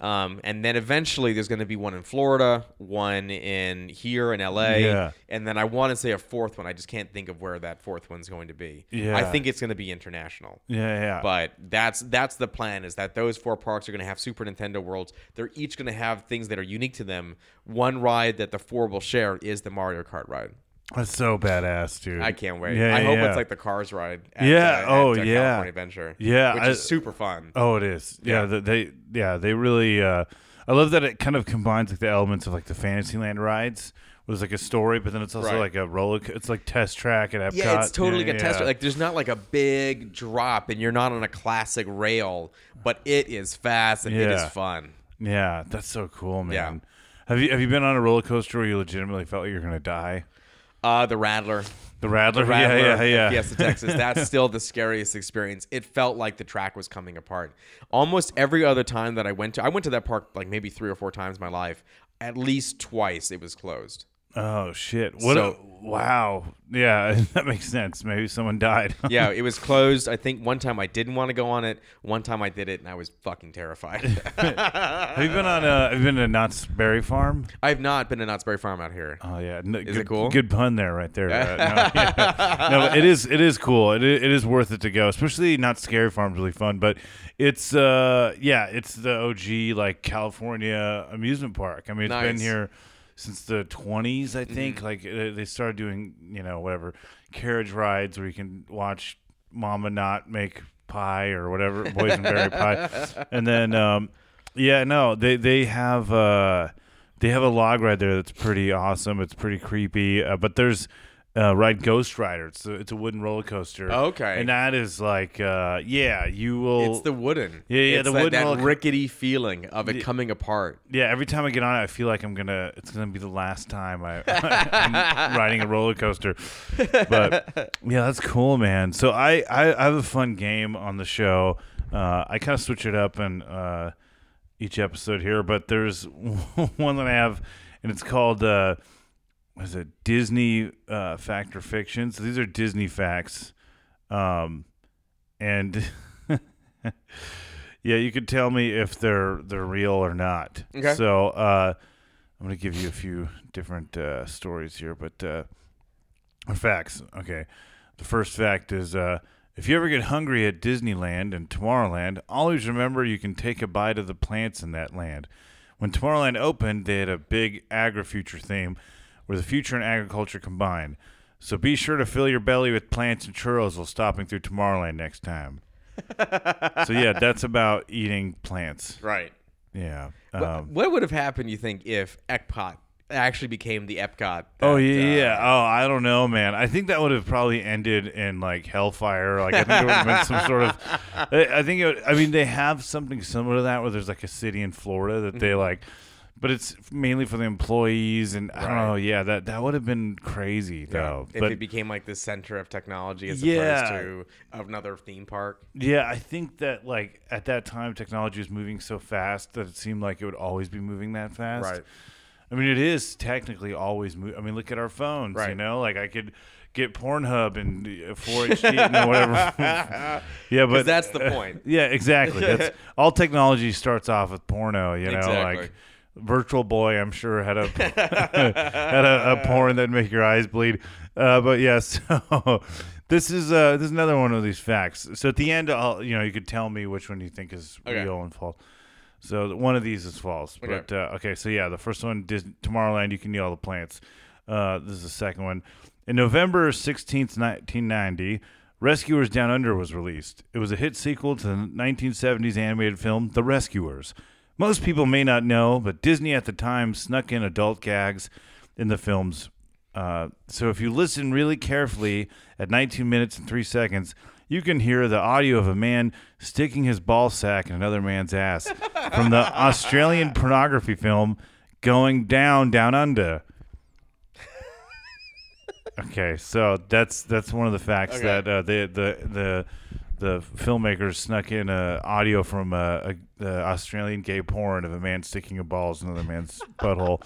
Um, and then eventually there's going to be one in Florida, one in here in LA, Yeah. and then I want to say a fourth one. I just can't think of where that fourth one's going to be. I think it's going to be international. Yeah, yeah. But that's that's the plan is that those four parks are going to have Super Nintendo worlds. They're each going to have things that are unique to them. One ride that the four will share is the Mario Kart ride. That's so badass, dude. I can't wait. Yeah, I hope yeah. it's like the Cars ride. At, yeah. uh, at, oh, uh, yeah. California Adventure. Yeah, which I- is super fun. Oh, it is. Yeah. Yeah. the- they. Yeah. They really. Uh, I love that it kind of combines like the elements of like the Fantasyland rides. There's like a story, but then it's also Right. like a roller. It's like test track at Epcot. Yeah, it's totally yeah, like a test. yeah. Like, there's not like a big drop, and you're not on a classic rail, but it is fast and it is fun. Yeah, that's so cool, man. Yeah. Have you have you been on a roller coaster where you legitimately felt like you're gonna die? Uh, the Rattler. The Rattler, The Rattler yeah, yeah, yeah. Fiesta, Texas. That's still the scariest experience. It felt like the track was coming apart. Almost every other time that I went to, I went to that park like maybe three or four times in my life. At least twice it was closed. Oh shit! What? So- a, wow. Yeah, that makes sense. Maybe someone died. yeah, it was closed. I think one time I didn't want to go on it. One time I did it, and I was fucking terrified. have you been on? Uh, have you been to Knott's Berry Farm? I've not been to Knott's Berry Farm out here. Oh yeah, No, Is good, it cool? Good pun there, right there. Uh, no, yeah. No, it is. It is cool. It, it is worth it to go, especially Knott's Scary Farm's really fun, but it's uh yeah, it's the OG like California amusement park. I mean, it's been here since the 20s, I Mm-hmm. think. Like uh, they started doing you know whatever carriage rides where you can watch Mama Knott make pie or whatever boysenberry pie, and then um yeah no they they have uh they have a log ride there that's pretty awesome. It's pretty creepy, uh, but there's uh, ride Ghost Rider. It's a, it's a wooden roller coaster. Okay. and that is like uh, yeah, you will. It's the wooden. Yeah, yeah, It's the wooden that roller- rickety feeling of it Yeah. coming apart. yeah, every time I get on it, I feel like I'm gonna. It's gonna be the last time I, I'm riding a roller coaster. But yeah, that's cool, man. So I I, I have a fun game on the show. Uh, I kind of switch it up in uh, each episode here, but there's one that I have, and it's called is it Disney uh, Fact or Fiction. So these are Disney facts, um, and yeah, you could tell me if they're they're real or not. Okay. So uh, I'm gonna give you a few different uh, stories here, but uh, facts. Okay. The first fact is uh, if you ever get hungry at Disneyland and Tomorrowland, always remember you can take a bite of the plants in that land. When Tomorrowland opened, they had a big agri-future theme where the future and agriculture combined. So be sure to fill your belly with plants and churros while stopping through Tomorrowland next time. so yeah, that's about eating plants. Right. Yeah. What- Um, what would have happened, you think, if Epcot actually became the Epcot? Oh that, yeah, uh, yeah. Oh, I don't know, man. I think that would have probably ended in like hellfire. Like I think there would have been some sort of. I I think it. Would, I mean, they have something similar to that where there's like a city in Florida that they Mhm. like, but it's mainly for the employees and I don't know. Yeah, that that would have been crazy though. If but it became like the center of technology as Yeah. opposed to another theme park. Yeah, I think that like at that time technology was moving so fast that it seemed like it would always be moving that fast. Right. I mean, it is technically always moving. I mean, look at our phones. Right. You know, like I could get Pornhub and uh, 4HD and whatever. yeah, but that's the point. Yeah, exactly. That's all technology starts off with porno. You know, Exactly. like. Virtual Boy, I'm sure had a had a, a porn that make your eyes bleed. Uh, but yes, so this is uh, this is another one of these facts. So at the end, I'll, you know, you could tell me which one you think is Okay. real and false. So one of these is false. Okay. But uh, okay, so yeah, the first one, Dis- Tomorrowland, you can eat all the plants. Uh, this is the second one. In November 16th, 1990, Rescuers Down Under was released. It was a hit sequel to the 1970s animated film The Rescuers. Most people may not know, but Disney at the time snuck in adult gags in the films. Uh, so if you listen really carefully at 19 minutes and 3 seconds, you can hear the audio of a man sticking his ball sack in another man's ass from the Australian pornography film Going Down, Down Under. Okay, so that's that's one of the facts Okay. that uh, the the the the filmmakers snuck in uh, audio from uh, a, a Australian gay porn of a man sticking a balls in another man's butthole.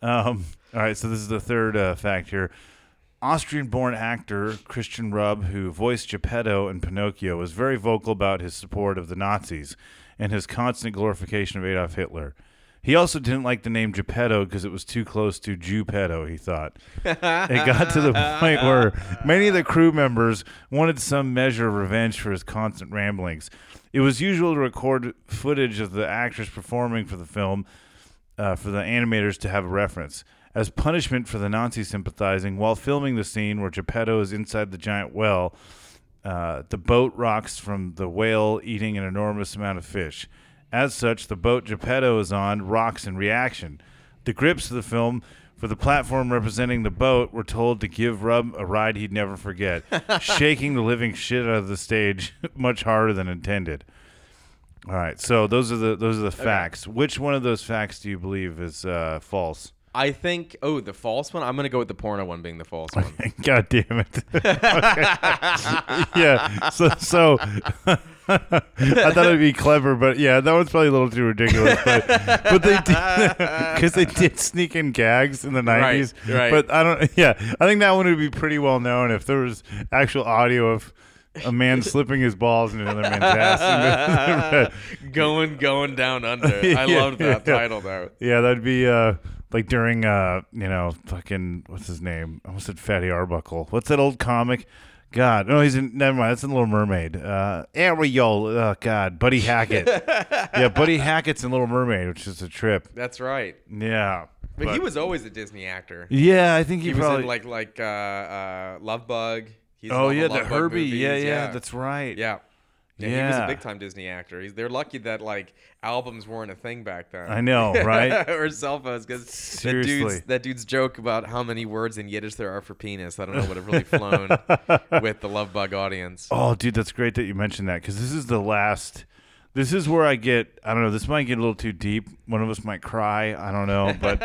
Um, all right, so this is the third uh, fact here. Austrian-born actor Christian Rub, who voiced Geppetto in Pinocchio, was very vocal about his support of the Nazis and his constant glorification of Adolf Hitler. He also didn't like the name Geppetto because it was too close to Jewpetto, he thought. it got to the point where many of the crew members wanted some measure of revenge for his constant ramblings. It was usual to record footage of the actors performing for the film uh, for the animators to have a reference. As punishment for the Nazi sympathizing, while filming the scene where Geppetto is inside the giant well, uh, the boat rocks from the whale eating an enormous amount of fish. As such, the boat Geppetto is on rocks in reaction. The grips of the film for the platform representing the boat were told to give Rub a ride he'd never forget, shaking the living shit out of the stage much harder than intended. All right, so those are the those are the facts. Which one of those facts do you believe is uh, false? I think. Oh, the false one. I'm gonna go with the porno one being the false one. God damn it! Yeah. So so I thought it'd be clever, but yeah, that one's probably a little too ridiculous. But but they did because they did sneak in gags in the nineties. right. But I don't. Yeah, I think that one would be pretty well known if there was actual audio of. A man slipping his balls into another man's ass. going going down under. I Yeah, loved that yeah. title though. Yeah, that'd be uh like during uh you know fucking what's his name? I almost said Fatty Arbuckle. What's that old comic? God, no, he's in. Never mind. That's in Little Mermaid. Uh, Ariel. Oh God, Buddy Hackett. yeah, Buddy Hackett's in Little Mermaid, which is a trip. That's right. Yeah, But, he was always a Disney actor. Yeah, I think he he was in like like uh, uh, Love Bug. He's Oh, yeah, the Herbie. Yeah, movies, yeah, that's right. Yeah. Yeah, he was a big time Disney actor. He's, they're lucky that like albums weren't a thing back then. I know, right? or cell phones, because that dude's that dude's joke about how many words in Yiddish there are for penis. I don't know would have really flown with the Love Bug audience. Oh, dude, that's great that you mentioned that because this is the last. This is where I get. I don't know. This might get a little too deep. One of us might cry. I don't know, but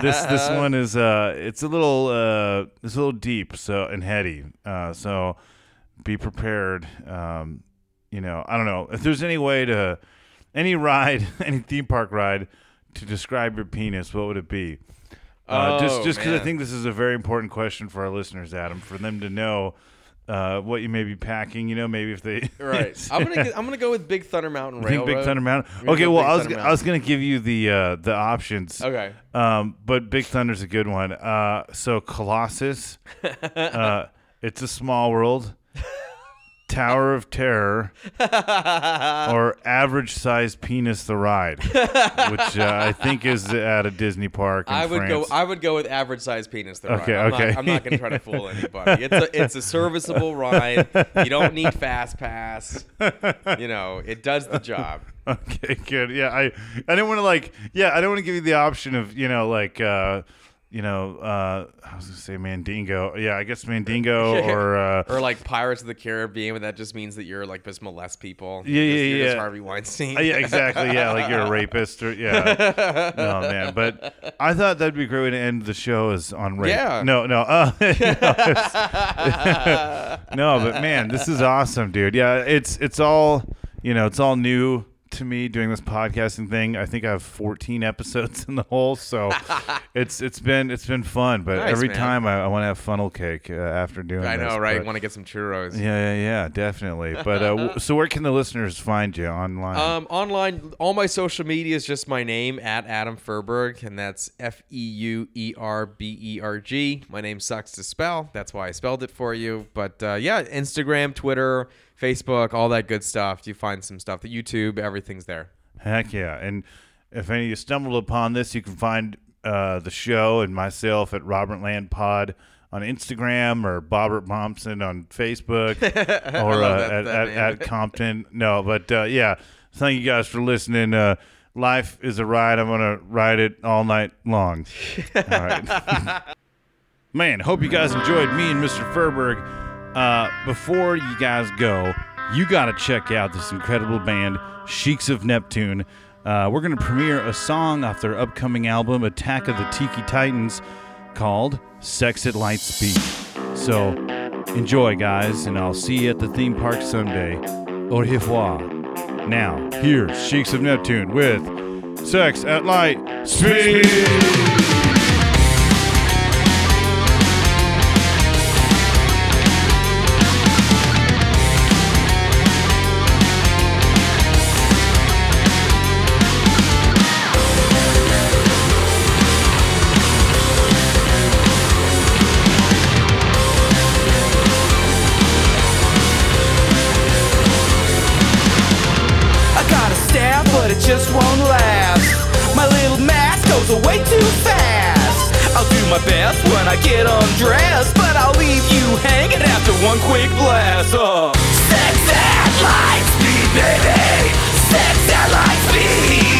this this one is. Uh, it's a little. Uh, it's a little deep. So and heady. Uh, so be prepared. Um, you know, I don't know if there's any way to any ride, any theme park ride to describe your penis. What would it be? Uh, just Oh, just because I think this is a very important question for our listeners, Adam, for them to know uh, what you may be packing. You know, maybe if they Right. I'm gonna I'm gonna go with Big Thunder Mountain Railroad. Big Thunder Mountain. Okay, well, I was I was gonna give you the uh, the options. Okay. Um, but Big Thunder's a good one. Uh, so Colossus, uh, it's a small world. Tower of Terror, or average sized penis the ride, which uh, I think is at a Disney park. In I would France. go. I would go with average size penis. The Okay, ride. I'm okay. Not, I'm not going to try to fool anybody. It's a it's a serviceable ride. You don't need fast pass. You know, it does the job. Okay, good. Yeah, I I didn't want to like yeah, I don't want to give you the option of, you know, like uh you know, uh I was gonna say Mandingo. Yeah, I guess Mandingo or uh or like Pirates of the Caribbean, but that just means that you're like just molest people. Yeah, You're yeah, just- you're yeah. just Harvey Weinstein. Uh, yeah, exactly. Yeah, like you're a rapist or yeah. No, man. But I thought that'd be a great way to end the show is on rape. Yeah. No, no. Uh, no, no, but man, this is awesome, dude. Yeah, it's it's all you know, it's all new to me doing this podcasting thing. I think I have 14 episodes in the hole, so it's it's been it's been fun. But Nice, every man. time I, I want to have funnel cake uh, after doing. It. I this, know, right? Want to get some churros? Yeah, yeah, yeah, definitely. But uh, so where can the listeners find you online? Um, online, all my social media is just my name at Adam Feuerberg, and that's F E U E R B E R G. My name sucks to spell. That's why I spelled it for you. But uh, yeah, Instagram, Twitter, Facebook, all that good stuff. You find some stuff. The YouTube, everything's there. Heck yeah. And if any of you stumbled upon this, you can find uh, the show and myself at Robert Land Pod on Instagram or Bobbert Thompson on Facebook or uh, that- at, that at, at Compton. No, but uh, yeah, thank you guys for listening. Uh, life is a ride. I'm going to ride it all night long. All right. Man, hope you guys enjoyed me and Mr. Feuerberg uh, before you guys go, you got to check out this incredible band, Sheiks of Neptune. Uh, we're going to premiere a song off their upcoming album, Attack of the Tiki Titans, called Sex at Light Speed. So enjoy, guys, and I'll see you at the theme park someday. Au revoir. Now, here's Sheiks of Neptune with Sex at Light Speed. I get undressed, but I'll leave you hanging after one quick blast. Uh. Sex at light speed, baby. Sex at light speed.